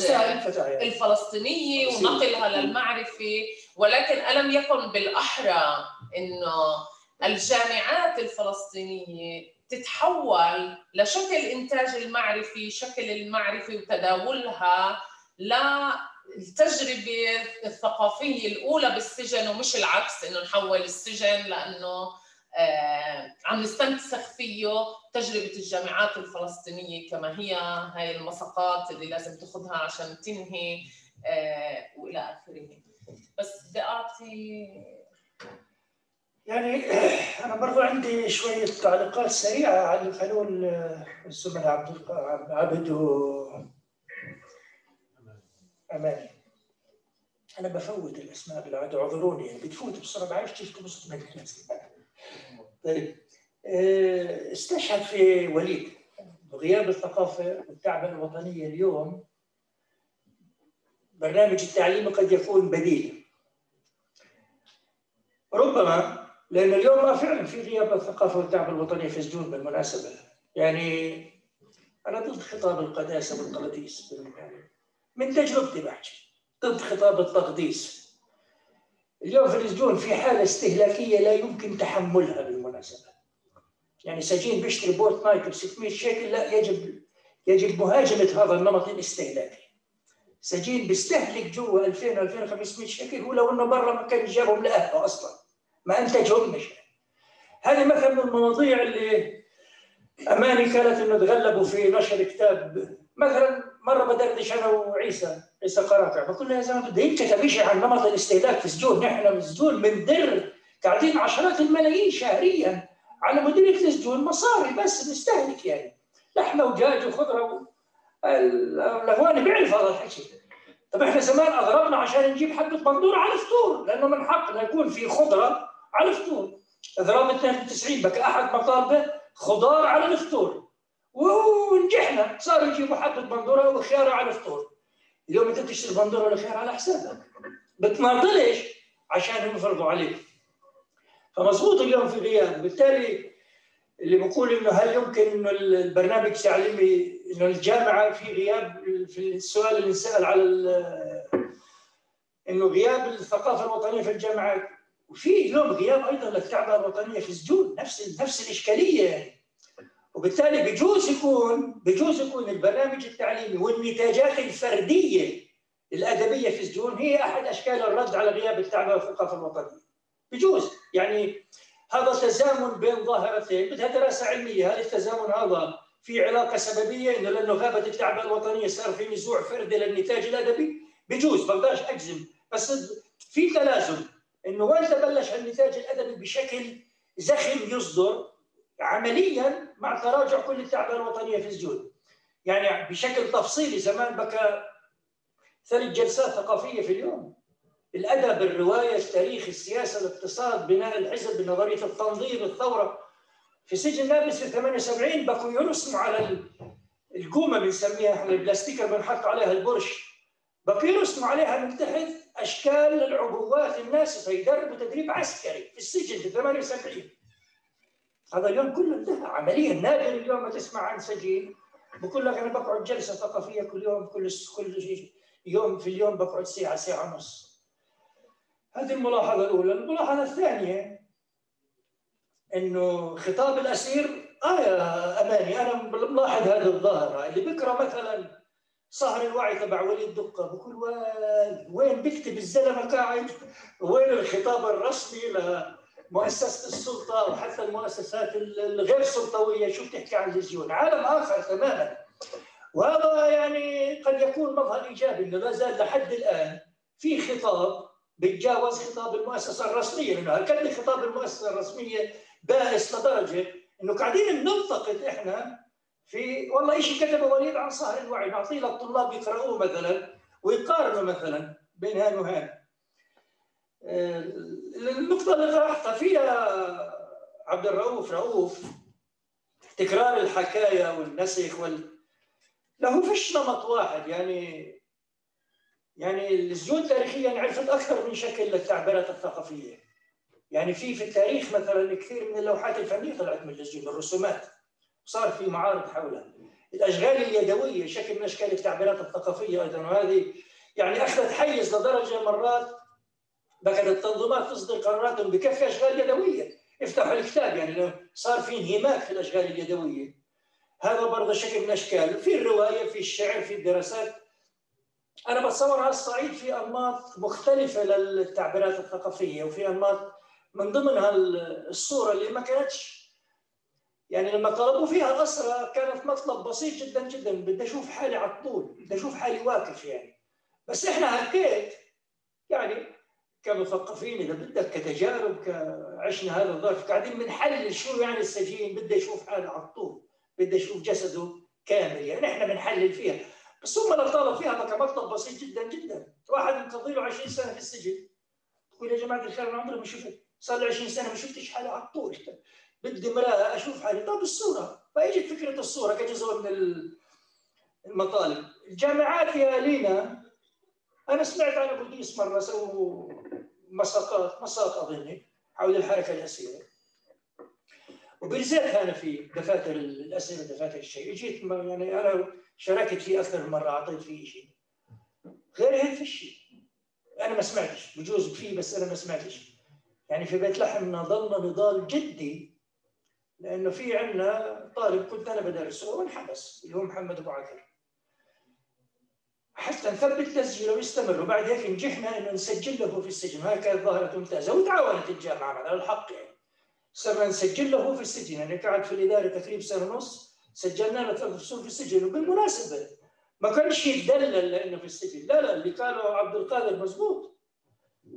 الفلسطينية ونقلها للمعرفة ولكن ألم يكن بالأحرى أنه الجامعات الفلسطينية تتحول لشكل إنتاج المعرفي شكل المعرفة وتداولها للتجربة الثقافية الأولى بالسجن ومش العكس إنه نحول السجن لأنه عم نستنسخ فيه تجربة الجامعات الفلسطينية كما هي هاي المساقات اللي لازم تاخذها عشان تنهي آه، وإلى آخره. بس بدي اعطي يعني أنا برضو عندي شوية تعليقات سريعة على اللي قالوه الزملاء عبد عبد و اماني أنا بفوت الأسماء بالعاده اعذروني بتفوت بسرعة بعرفش كيف تبص من طيب. آه، استشهد في وليد بغياب الثقافة والتعبئة الوطنية اليوم. برنامج التعليم قد يكون بديل. ربما لأن اليوم فعلا في غياب الثقافة والتعبئة الوطنية في السجون بالمناسبة. يعني أنا ضد خطاب القداسة والقديس من تجربتي بحكي ضد خطاب التقديس. اليوم في السجون في حالة استهلاكية لا يمكن تحملها بالمناسبة يعني سجين بيشتري بوت نايك ب 600 شيكل لا يجب يجب مهاجمة هذا النمط الاستهلاكي. سجين بيستهلك جوا 2000 2500 شيكل هو لو إنه برا ما كان جابهم لأهله أصلا ما أنتجهم مش. هذه مثلا من المواضيع اللي أماني كانت إنه تغلبوا في نشر كتاب. مثلا مرة بدردش أنا وعيسى عيسى قراقع بقول له يا زلمة بده ينكتب شيء عن نمط الاستهلاك في السجون نحن بالسجون بندر قاعدين عشرات الملايين شهريا على مديريه السجون مصاري بس نستهلك يعني. لحمة ودجاج وخضرة الاخوان بيعرف هذا الحكي. طب إحنا زمان أضربنا عشان نجيب حبه بندوره على الفطور لأنه من حقنا يكون في خضرة على الفطور. إضراب 92 بك أحد مطالبه خضار على الفطور. ونجحنا صاروا يجيبوا حبه بندوره وخياره على الفطور. اليوم أنت تشتري بندورة ولا على حسابك. بتناضلش عشان يفرضوا عليك. فمضبوط اليوم في غياب. بالتالي اللي بقول إنه هل يمكن إنه البرنامج التعليمي إنه الجامعة في غياب في السؤال اللي انسال على إنه غياب الثقافة الوطنية في الجامعات وفي اليوم غياب أيضا للكعبة الوطنية في السجون. نفس نفس الإشكالية يعني. وبالتالي بجوز يكون بجوز يكون البرنامج التعليمي والنتاجات الفردية الأدبية في السجون هي أحد أشكال الرد على غياب والثقافة الوطنية. بجوز. يعني هذا تزامن بين ظاهرتين. بدها دراسة علمية. هل التزامن هذا في علاقة سببية إنه لأنه غابت التعبئه الوطنية صار في نزوع فردي للنتاج الأدبي. بجوز بقدرش أجزم. بس في تلازم. إنه وين بلش النتاج الأدبي بشكل زخم يصدر عمليا مع تراجع كل التعبئه الوطنية في السجون يعني بشكل تفصيلي زمان بكى ثلاث جلسات ثقافية في اليوم. الأدب الرواية التاريخ السياسة الاقتصاد بناء الحزب نظرية التنظيم الثورة. في سجن لابس في 78 بكوا يرسموا على القومة بنسميها إحنا البلاستيكه بنحط عليها البرش. بكوا يرسموا عليها من تحت أشكال العبوات الناسفه يدربوا تدريب عسكري في السجن في 78 هذا اليوم كله انتهى. عمليا نادر اليوم ما تسمع عن سجين. بقول لك أنا بقعد جلسة ثقافية كل يوم كل كل يوم في اليوم بقعد ساعة ساعة ونص. هذه الملاحظة الأولى. الملاحظة الثانية إنه خطاب الأسير آه يا أماني. أنا ملاحظ هذه الظاهره اللي بكره مثلا صهر الوعي تبع ولي الدقة بقول وين؟ بيكتب الزلمة قاعد؟ وين الخطاب الرسمي لمؤسسة السلطة وحتى المؤسسات الغير سلطوية؟ شو بتحكي عن الزيون عالم آخر تماما. وهذا يعني قد يكون مظهر إيجابي إنه لا زال لحد الآن في خطاب بيتجاوز خطاب المؤسسة الرسمية لأنه هالقد خطاب المؤسسة الرسمية بائس لدرجة إنه قاعدين بننتقد إحنا في والله شيء كتبه وليد عن صهر الوعي؟ نعطيه للطلاب يقرأوه مثلا ويقارنوا مثلا بين هان وهان. آه، النقطة اللي طرحتها فيها عبد الرؤوف رؤوف تكرار الحكاية والنسخ وال له فيش نمط واحد يعني يعني الزيوت تاريخيا عرفت أكثر من شكل للتعبيرات الثقافية. يعني في في التاريخ مثلا كثير من اللوحات الفنية طلعت من الزيوت الرسومات. صار في معارض حولها. الأشغال اليدوية شكل من أشكال التعبيرات الثقافية أيضا. وهذه يعني أخذت حيز لدرجة مرات بقت التنظيمات تصدر قرارات بكفي أشغال يدوية. افتحوا الكتاب يعني صار في انهماك في الأشغال اليدوية. هذا برضه شكل من اشكال في الرواية في الشعر في الدراسات. أنا بتصور على الصعيد في أنماط مختلفة للتعبيرات الثقافية وفي أنماط من ضمنها الصورة اللي ما كانتش. يعني لما طلبوا فيها أسرة كانت مطلب بسيط جدا جدا بدي أشوف حالي على الطول بدي أشوف حالي واقف يعني. بس إحنا هكيت يعني كمثقفين إذا بدك كتجارب عشنا هذا الظرف قاعدين بنحلل شو يعني السجين بده يشوف حاله على الطول بده يشوف جسده كامل. يعني إحنا بنحلل فيها. هم اللي طالب فيها كمطلب بسيط جدا جدا. واحد مقضي له 20 سنة في السجن. تقول يا جماعة الخير أنا عمري ما شفت صار لي 20 سنة ما شفتش حالي على الطول. بدي مراه أشوف حالي. طب الصورة؟ فاجت فكرة الصورة كجزء من المطالب. الجامعات يا لينا أنا سمعت عن أبو ديس مرة سووا مساقات مساق اظني حول الحركة الاسيره وبالذات أنا في دفاتر الاسئله دفاتر الشيء. جيت يعني أنا شاركت فيه أكثر من مرة أعطيت فيه شيء. غير هيك في شيء. أنا ما سمعتش. بجوز فيه بس أنا ما سمعتش. يعني في بيت لحم ضلنا نضال جدي لأنه في عندنا طالب كنت أنا بدرسه وانحبس اللي هو محمد أبو عكر حتى نثبت تسجيله ويستمر. وبعد هيك نجحنا إنه نسجل له في السجن. هاي كانت ظاهره ممتازة. وتعاونت الجامعة على الحق. يعني صرنا نسجل له في السجن. يعني قعد في الإدارة تقريبا سنة ونص. سجلنا له ثلاث فصول في السجن وبالمناسبة. ما كانش يتدلل لأنه في السجن. لا لا اللي قاله عبد القادر مزبوط.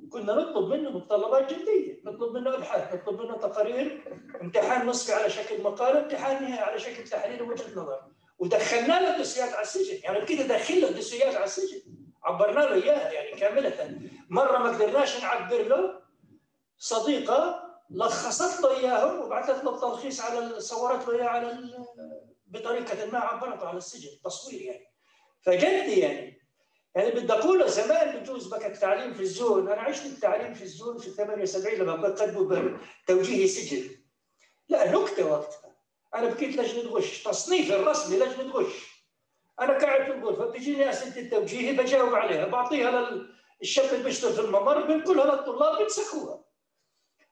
كنا نطلب منه متطلبات جدية، نطلب منه أبحاث، نطلب منه تقارير، امتحان نصفي على شكل مقالة، امتحان نهائي على شكل تحليل وجهة نظر، ودخلنا له دوسيات على السجن، يعني بكده دخل له دوسيات على السجن، عبرنا له إياها يعني كاملة، مرة ما قدرناش نعبر له. صديقة لخصت له اياهم وبعثت له التلخيص على صورت له اياه على بطريقة ما عبرته على السجن تصوير يعني. فجد يعني. يعني بدي أقول زمان بجوز بك التعليم في الزون أنا عشت التعليم في الزون في 78 لما بقدموا توجيهي سجن. لا نكتة وقتها. أنا بكيت لجنة غش تصنيف الرسمي لجنة غش. أنا قاعد في الغرفة بتجيني أسئلة التوجيهي بجاوب عليها بعطيها للشاب اللي بيشتغل في الممر بنقولها للطلاب بينسخوها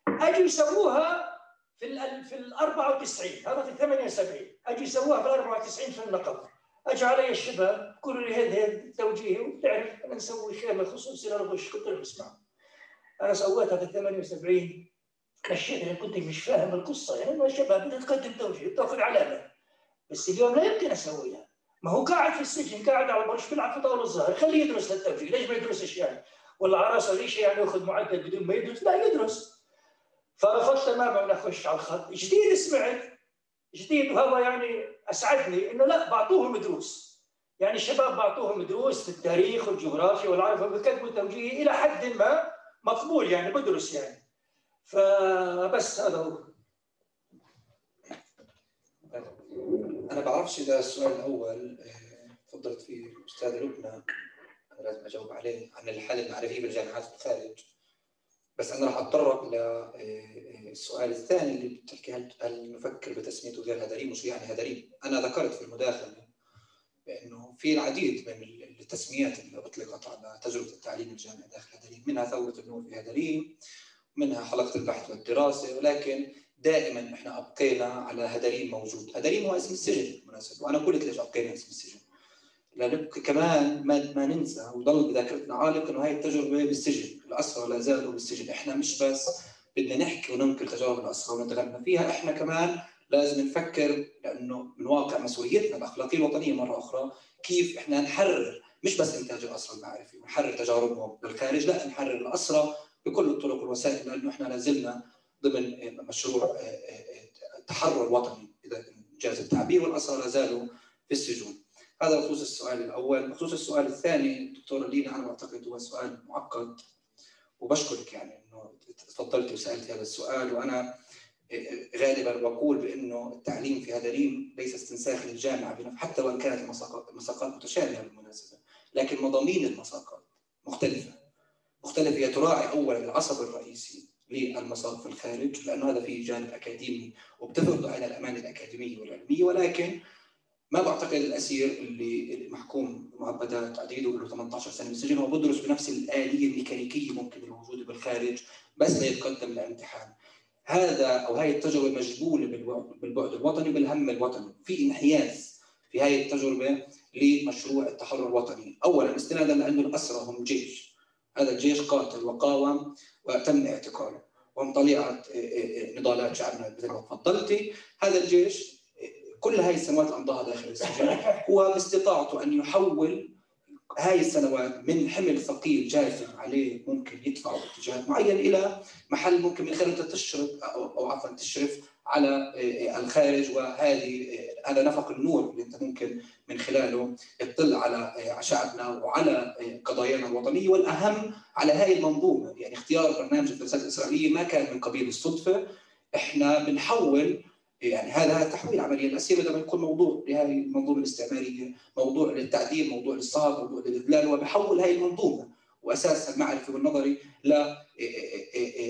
اجوا يسووها في في ال 94 هذا في 78 اجوا يسووها في ال 94 في النقب اجوا علي الشباب قالوا لي هذا هذا توجيهي وبتعرف أنا نسوي خيمه خصوصي للغش لهم اسمع أنا سويتها في 78 مشيت أنا كنت مش فاهم القصة يعني الشباب بدها تقدم توجيه بتاخذ علامة. بس اليوم لا يمكن أسويها. ما هو قاعد في السجن قاعد على البرش بيلعب في طاولة الظهر خليه يدرس للتوجيه. ليش ما يدرسش يعني؟ ولا عراسه ليش يعني يأخذ معدل بدون ما يدرس؟ لا يدرس. فرفضت تماما أن أخش على الخط. جديد سمعت جديد وهذا يعني أسعدني إنه لا بعطوهم دروس يعني الشباب بعطوهم دروس في التاريخ والجغرافيا والعرب بكتبوا توجيهي إلى حد ما مقبول يعني بدرس يعني. فبس هذا هو. أنا بعرفش إذا السؤال الأول آه، تفضلت فيه أستاذ لبنى. لازم أجاوب عليه عن الحاله المعرفيه بالجامعات الخارج. بس أنا راح أتطرق للسؤال الثاني اللي بتحكي هل هل نفكر بتسميته غير هدريم وشو يعني هدريم؟ أنا ذكرت في المداخلة بأنه في العديد من التسميات اللي أطلقت على تجربة التعليم الجامعي داخل هدريم، منها ثورة النور في هدريم، منها حلقة البحث والدراسة، ولكن دائما إحنا أبقينا على هدريم موجود، هدريم هو اسم السجن بالمناسبة، وأنا قلت ليش أبقينا اسم السجن. لنبقى كمان ما, ما ننسى وضل بذاكرتنا عالق انه هاي التجربة بالسجن، الاسرى لا زالوا بالسجن، إحنا مش بس بدنا نحكي وننقل تجارب الاسرى ونتغنى فيها، إحنا كمان لازم نفكر لأنه من واقع مسؤوليتنا الأخلاقية الوطنية مرة أخرى كيف إحنا نحرر مش بس إنتاج الاسرى المعرفي ونحرر تجاربهم بالخارج لا نحرر الاسرى بكل الطرق والوسائل لأنه إحنا لازلنا ضمن مشروع تحرر وطني إذا جاز التعبير والاسرى لا زالوا في السجون. هذا بخصوص السؤال الأول، بخصوص السؤال الثاني دكتوره لينا أنا بعتقد هو سؤال معقد وبشكرك يعني إنه تفضلتي وسالتي هذا السؤال. وأنا غالبا بقول بأنه التعليم في هدريم ليس استنساخ للجامعة حتى وإن كانت المساقات متشابهة بالمناسبة لكن مضامين المساقات مختلفة. مختلفة. هي تراعي اولا العصب الرئيسي للمساق في الخارج لأنه هذا فيه جانب أكاديمي وبتفرض على الأمانة الأكاديمية والعلمية ولكن ما بعتقد الأسير اللي محكوم معبدات عديده له 18 سنة بالسجن هو بدرس بنفس الآلية الميكانيكية ممكن الموجوده بالخارج بس ليتقدم للامتحان. هذا أو هاي التجربة مجبولة بالبعد الوطني بالهم الوطني. في انحياز في هاي التجربة لمشروع التحرر الوطني. اولا استنادا لأنه الأسرى هم جيش. هذا الجيش قاتل وقاوم وتم اعتقاله طليعه نضالات شعبنا مثل ما تفضلتي. هذا الجيش كل هاي السنوات اللي قضاها داخل السجن هو باستطاعته أن يحول هاي السنوات من حمل ثقيل جاثم عليه ممكن يدفعه باتجاه معين إلى محل ممكن من خلاله تشرف أو عفوا تشرف على الخارج. وهذه هذا نفق النور اللي أنت ممكن من خلاله تطل على شعبنا وعلى قضايانا الوطنية. والأهم على هاي المنظومة يعني اختيار برنامج الدراسات الإسرائيلية ما كان من قبيل الصدفة. إحنا بنحول يعني هذا تحويل عملية الاسير لما يكون موضوع لهذه المنظومة الاستعمارية، موضوع للتعديل، موضوع للصهد، موضوع للإذلال وبحول هذه المنظومة واساسها المعرفه والنظري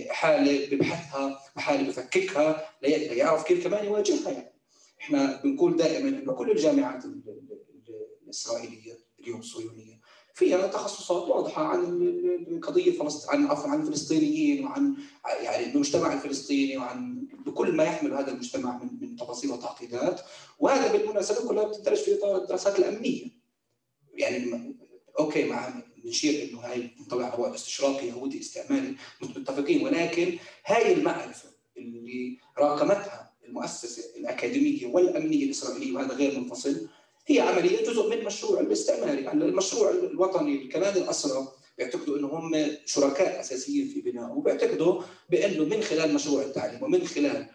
لحاله ببحثها وحاله بفككها ليعرف كيف كمان يواجهها يعني. إحنا بنقول دائما إنه كل الجامعات الإسرائيلية اليوم الصهيونيه فيها تخصصات واضحة عن القضية الفلسطينيه عن عفوا عن الفلسطينيين وعن يعني المجتمع الفلسطيني وعن بكل ما يحمل هذا المجتمع من من تفاصيل وتعقيدات. وهذا بالمناسبة كلها بتدرج في إطار الدراسات الأمنية. يعني أوكي مع نشير إنه هاي تنطبق على استشراقي يهودي استعماري متفقين ولكن هاي المعرفة اللي راكمتها المؤسسة الأكاديمية والأمنية الإسرائيلية وهذا غير منفصل هي عملية جزء من المشروع الاستعماري، المشروع الوطني كمان الاسرى بيعتقدوا انه هم شركاء أساسيين في بنائه وبيعتقدوا بأنه من خلال مشروع التعليم ومن خلال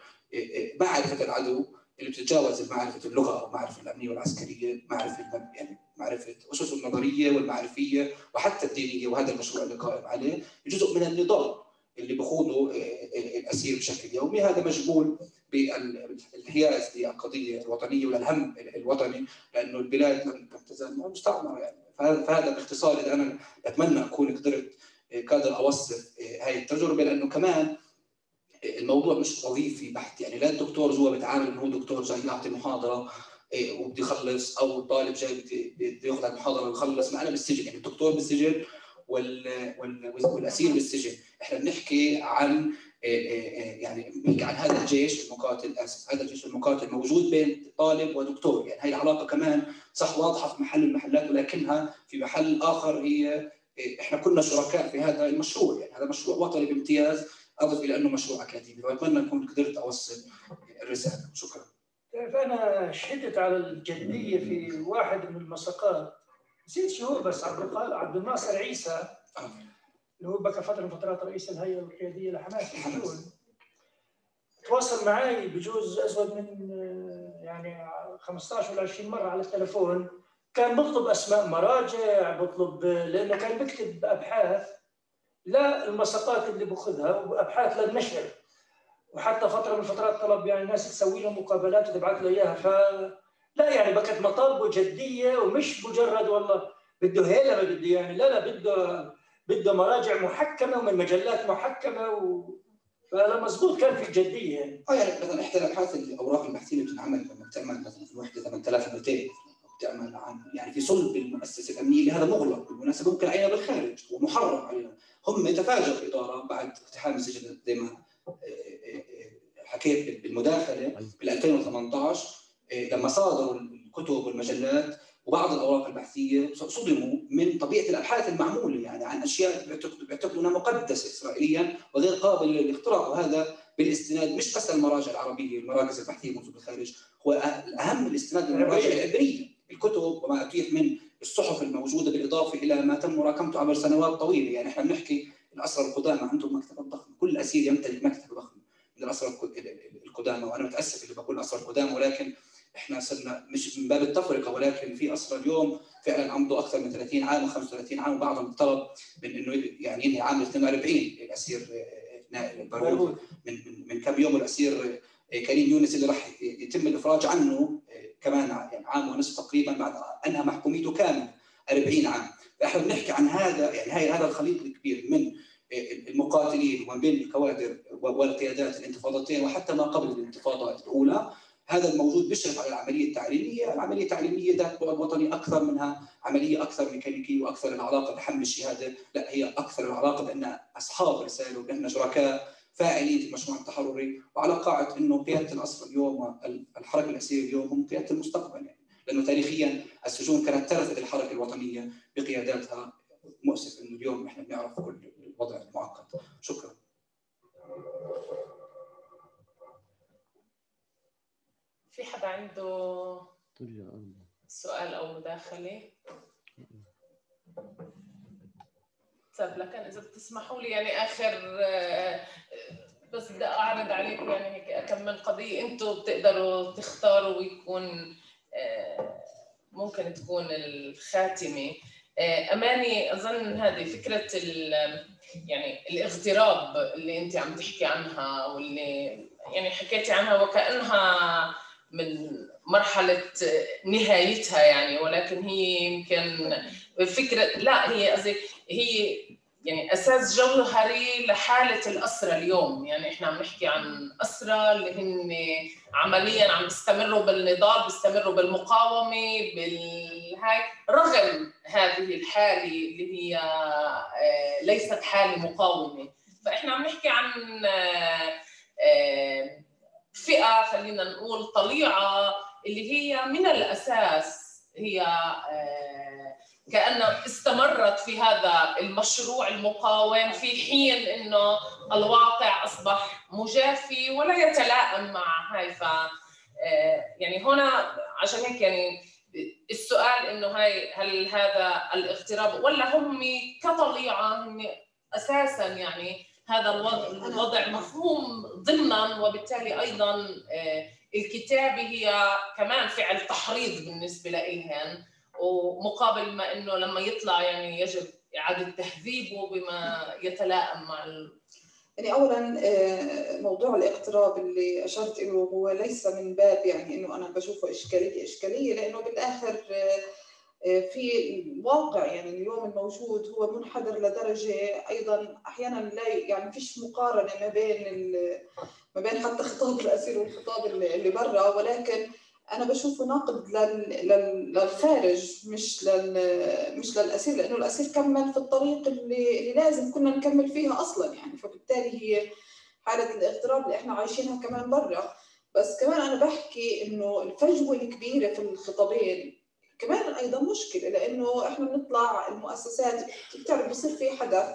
معرفة العدو اللي بتتجاوز معرفة اللغة أو المعرفه الأمنية والعسكرية، معرفة يعني معرفة اسسه النظرية والمعرفية وحتى الدينية وهذا المشروع اللي قائم عليه جزء من النضال اللي بخوضه الأسير بشكل يومي. هذا مجبول بالانحياز للقضيه الوطنيه وللهم الوطني لأنه البلاد لم تزال مستعمرة يعني. فهذا باختصار إذا أنا أتمنى أكون قدرت قادر أوصف هاي التجربة لأنه كمان الموضوع مش وظيفي بحت يعني. لا الدكتور جوا بيتعامل إنه هو دكتور جاي يعطي محاضرة وبده يخلص أو الطالب جاي بده ياخذ محاضره ويخلص معنا بالسجن يعني. الدكتور بالسجن وال... وال... والأسير بالسجن. إحنا بنحكي عن يعني بنحكي عن هذا الجيش المقاتل آسف هذا الجيش المقاتل موجود بين طالب ودكتور. يعني هي العلاقة كمان صح واضحة في محل المحلات ولكنها في محل آخر هي إحنا كنا شركاء في هذا المشروع. يعني هذا مشروع وطني بامتياز. أضف إلى أنه مشروع أكاديمي وأتمنى اكون قدرت أوصل الرساله شكرا. فانا شهدت على الجدية في واحد من المساقات. نسيت شو بس عبد عبد الناصر عيسى اللي هو بقى فترة من فترات رئيس الهيئة القيادية لحماس الشؤون تواصل معي بجوز ازود من يعني 15 ولا 20 مرة على التليفون كان بطلب أسماء مراجع بطلب لأنه كان بكتب أبحاث لا المساقات اللي بأخذها وأبحاث للنشر وحتى فترة من الفترات طلب يعني الناس تسوي له مقابلات وتبعث له إياها. ف لا يعني بكت مطالبه جديه ومش مجرد والله بده هيلا بده يعني لا لا بده بده مراجع محكمة ومن مجلات محكمة و... فلا مزبوط كان في جديه يعني آه يعني مثلا احدى الابحاث الأوراق البحثيه اللي بتنعمل لما بتعمل مثلا في الوحده 8200 بتعمل عن يعني في صلب المؤسسة الأمنية اللي هذا مغلق بالمناسبة ممكن علينا بالخارج ومحرم علينا هم تفاجئوا الاداره بعد اقتحام السجن زي ما آه، آه، آه، حكيت بالمداخلة بال 2018 لما صادروا الكتب والمجلات وبعض الأوراق البحثية صدموا من طبيعة الأبحاث المعمولة يعني عن أشياء بيعتقدوا انها مقدسة اسرائيليا وغير قابلة للاختراق وهذا بالاستناد مش بس المراجع العربية المراكز البحثية الموجوده بالخارج هو الاهم الاستناد للمراجع العبريه الكتب وما أتيح من الصحف الموجودة بالإضافة إلى ما تم مراكمته عبر سنوات طويلة. يعني إحنا بنحكي الأسرى القدامى عندهم مكتبه ضخمه كل أسير يمتلك مكتبه ضخمه من الأسرى القدامى وأنا متأسف اللي بقول الاسرى القدامى ولكن إحنا صرنا مش من باب التفرقة ولكن في اسرى اليوم فعلا عمضوا أكثر من 30 عام و35 عام وبعضهم طلب من إنه يعني ينهي عام 42 الأسير نائل البارود من من, من كم يوم الأسير كريم يونس اللي راح يتم الإفراج عنه كمان يعني عام ونصف تقريبا بعد أنهى محكوميته كامل 40 عام. فإحنا بنحكي عن هذا يعني هاي هذا الخليط الكبير من المقاتلين وما بين الكوادر والقيادات الانتفاضتين وحتى ما قبل الانتفاضة الأولى هذا الموجود بيشرف على العملية التعليمية، العملية التعليمية ذات بعد وطني أكثر منها عملية أكثر ميكانيكية وأكثر العلاقة بحمل الشهادة، لا هي أكثر العلاقة بأن أصحاب رسالة وبأن شركاء فاعلين في المشروع التحرري. وعلى قاعدة إنه قيادة الاسرى اليوم والحركه الاسيريه اليوم هم قيادة المستقبل يعني لأنه تاريخيا السجون كانت ترثت الحركة الوطنية بقياداتها. مؤسف إنه اليوم إحنا بنعرف كل الوضع المعقد. شكرا. في حدا عنده سؤال أو مداخلة؟ طيب لكن إذا بتسمحوا لي يعني آخر آه، بس بدي أعرض عليكم يعني هيك كم من قضية أنتم بتقدروا تختاروا ويكون آه، ممكن تكون الخاتمة. آه، أماني أظن هذه فكرة يعني الاغتراب اللي أنت عم تحكي عنها واللي يعني حكيتي عنها وكأنها من مرحلة نهايتها يعني ولكن هي يمكن فكرة لا هي قصدي هي يعني أساس جوهري لحالة الاسرى اليوم. يعني إحنا عم نحكي عن اسرى اللي هن عمليا عم بيستمروا بالنضال بيستمروا بالمقاومة بالهاي رغم هذه الحالة اللي هي آه، ليست حالة مقاومة. فإحنا عم نحكي عن آه، آه، فئة خلينا نقول طليعة اللي هي من الأساس هي كأنها استمرت في هذا المشروع المقاوم في حين إنه الواقع أصبح مجافي ولا يتلائم مع هاي ف يعني هنا عشان هيك يعني السؤال إنه هاي هل هذا الاغتراب ولا هم كطليعة هم أساسا يعني هذا الوضع مفهوم ضمنا وبالتالي أيضا الكتابة هي كمان فعل تحريض بالنسبة لإلهن. ومقابل ما إنه لما يطلع يعني يجب إعادة تهذيبه بما يتلائم مع ال... يعني اولا آه، موضوع الاقتراب اللي أشرت له هو ليس من باب يعني إنه أنا بشوفه إشكالية إشكالية لأنه بالآخر آه، آه، في الواقع يعني اليوم الموجود هو منحدر لدرجة أيضا أحيانا لا يعني فيش مقارنة ما بين ما بين حتى خطاب الأسير والخطاب اللي برا ولكن أنا بشوفه ناقد للخارج مش لل مش للأسير لأنه الأسير كمل في الطريق اللي, اللي لازم كنا نكمل فيها أصلا يعني. فبالتالي هي حالة الاغتراب اللي إحنا عايشينها كمان برا. بس كمان أنا بحكي إنه الفجوة الكبيرة في الخطابين كمان أيضا مشكلة لأنه إحنا بنطلع المؤسسات بتعرف بصير في حدث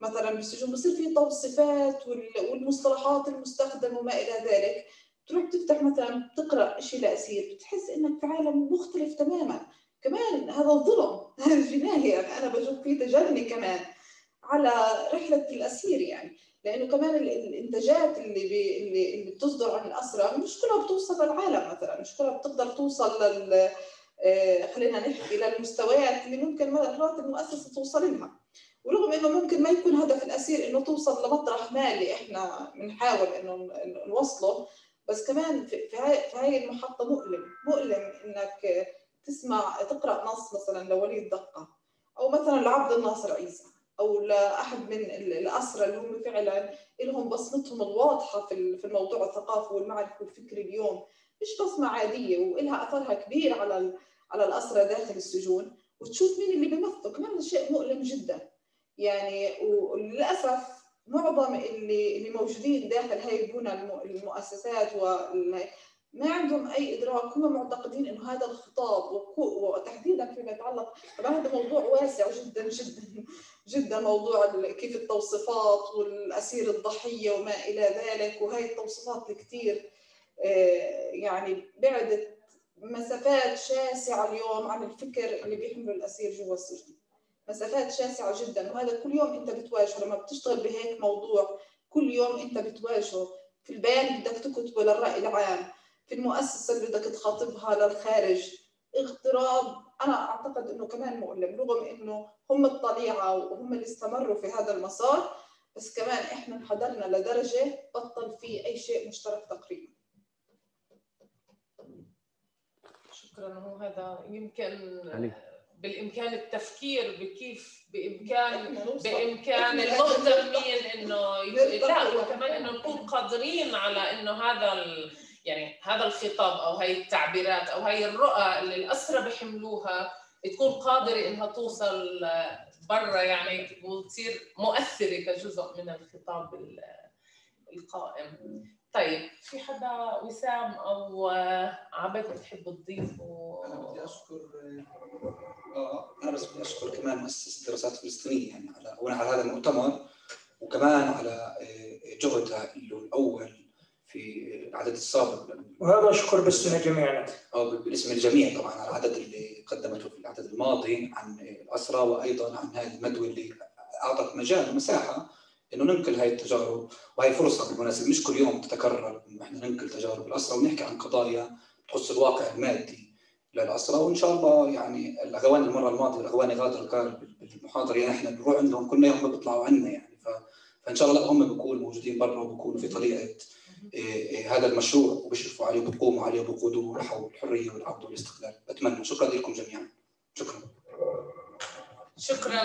مثلا بالسجون بصير في توصيفات والمصطلحات المستخدمة وما إلى ذلك. تروح تفتح مثلا تقرا شيء لاسير بتحس إنك في عالم مختلف تماما. كمان هذا ظلم هذا جنايه يعني أنا بشوف فيه تجني كمان على رحلة الأسير يعني. لأنه كمان الإنتاجات اللي بي اللي, اللي بتصدر عن الاسرى مش كلها بتوصل للعالم مثلا مش كلها بتقدر توصل لل خلينا نحكي للمستويات اللي ممكن مرات المؤسسة توصل لها. ورغم إنه ممكن ما يكون هدف الأسير إنه توصل لمطرح مالي إحنا بنحاول إنه نوصله بس كمان في هاي في هاي المحطة مؤلم. مؤلم إنك تسمع تقرأ نص مثلا لوليد دقة أو مثلا لعبد الناصر عيسى أو لأحد من الأسرى اللي هم فعلا لهم بصمتهم الواضحة في في الموضوع الثقافي والمعرفي والفكري اليوم. مش بصمة عادية؟ وإلها أثرها كبير على على الاسرى داخل السجون وتشوف مين اللي بيمثل كمان شيء مؤلم جدا. يعني وللأسف معظم اللي اللي موجودين داخل هاي البنى المؤسسات ما عندهم أي إدراك. هم معتقدين إنه هذا الخطاب وتحديدا فيما يتعلق طبعا هذا موضوع واسع جدا جدا جدا. موضوع كيف التوصيفات والأسير الضحية وما إلى ذلك وهي التوصيفات كثير آه، يعني بعدت مسافات شاسعة اليوم عن الفكر اللي بيحمله الأسير جوا السجن. مسافات شاسعة جدا وهذا كل يوم أنت بتواجهه. لما بتشتغل بهيك موضوع كل يوم أنت بتواجهه. في البيان بدك تكتبه للراي العام. في المؤسسة اللي بدك تخاطبها للخارج. اغتراب. أنا أعتقد إنه كمان مؤلم رغم إنه هم الطليعة وهم اللي استمروا في هذا المسار بس كمان إحنا انحدرنا لدرجة بطل في أي شيء مشترك تقريبا. شكرا هو هذا يمكن بالإمكان التفكير بكيف بامكان بإمكان المهتمين إنه لا وكمان إنه نكون قادرين على إنه هذا ال... يعني هذا الخطاب أو هاي التعبيرات أو هاي الرؤى اللي الاسرى بيحملوها تكون قادرة إنها توصل برا يعني وتصير مؤثرة كجزء من الخطاب القائم. طيب. في حدا وسام أو عبد بتحب تضيفوا أنا بدي اشكر آه أنا بس بدي أشكر كمان مؤسسة الدراسات الفلسطينية يعني على اولا على هذا المؤتمر وكمان على آه، جهدها الأول في العدد السابق. وهذا شكر باسم جميعنا أو باسم الجميع طبعا على العدد اللي قدمته في العدد الماضي عن الأسرى وأيضا عن هذه المدوه اللي أعطت مجال ومساحة إنه ننقل هاي التجارب وهي فرصة بالمناسبة مش كل يوم تتكرر إنه إحنا ننقل تجارب الاسرى ونحكي عن قضايا تخص الواقع المادي للاسرى وإن شاء الله يعني الاغواني المرة الماضية الاغواني غادر قال بالمحاضرة يعني إحنا بنروح عندهم كل يوم بيطلعوا عنا يعني. فإن شاء الله هم بيكونوا موجودين برا وبيكونوا في طريقة إيه، إيه، هذا المشروع وبيشرفوا عليه وبقوموا عليه وبقودوه نحو الحريه والعبد والاستقلال. بتمنى. شكرا لكم جميعا. شكرا. شكرا.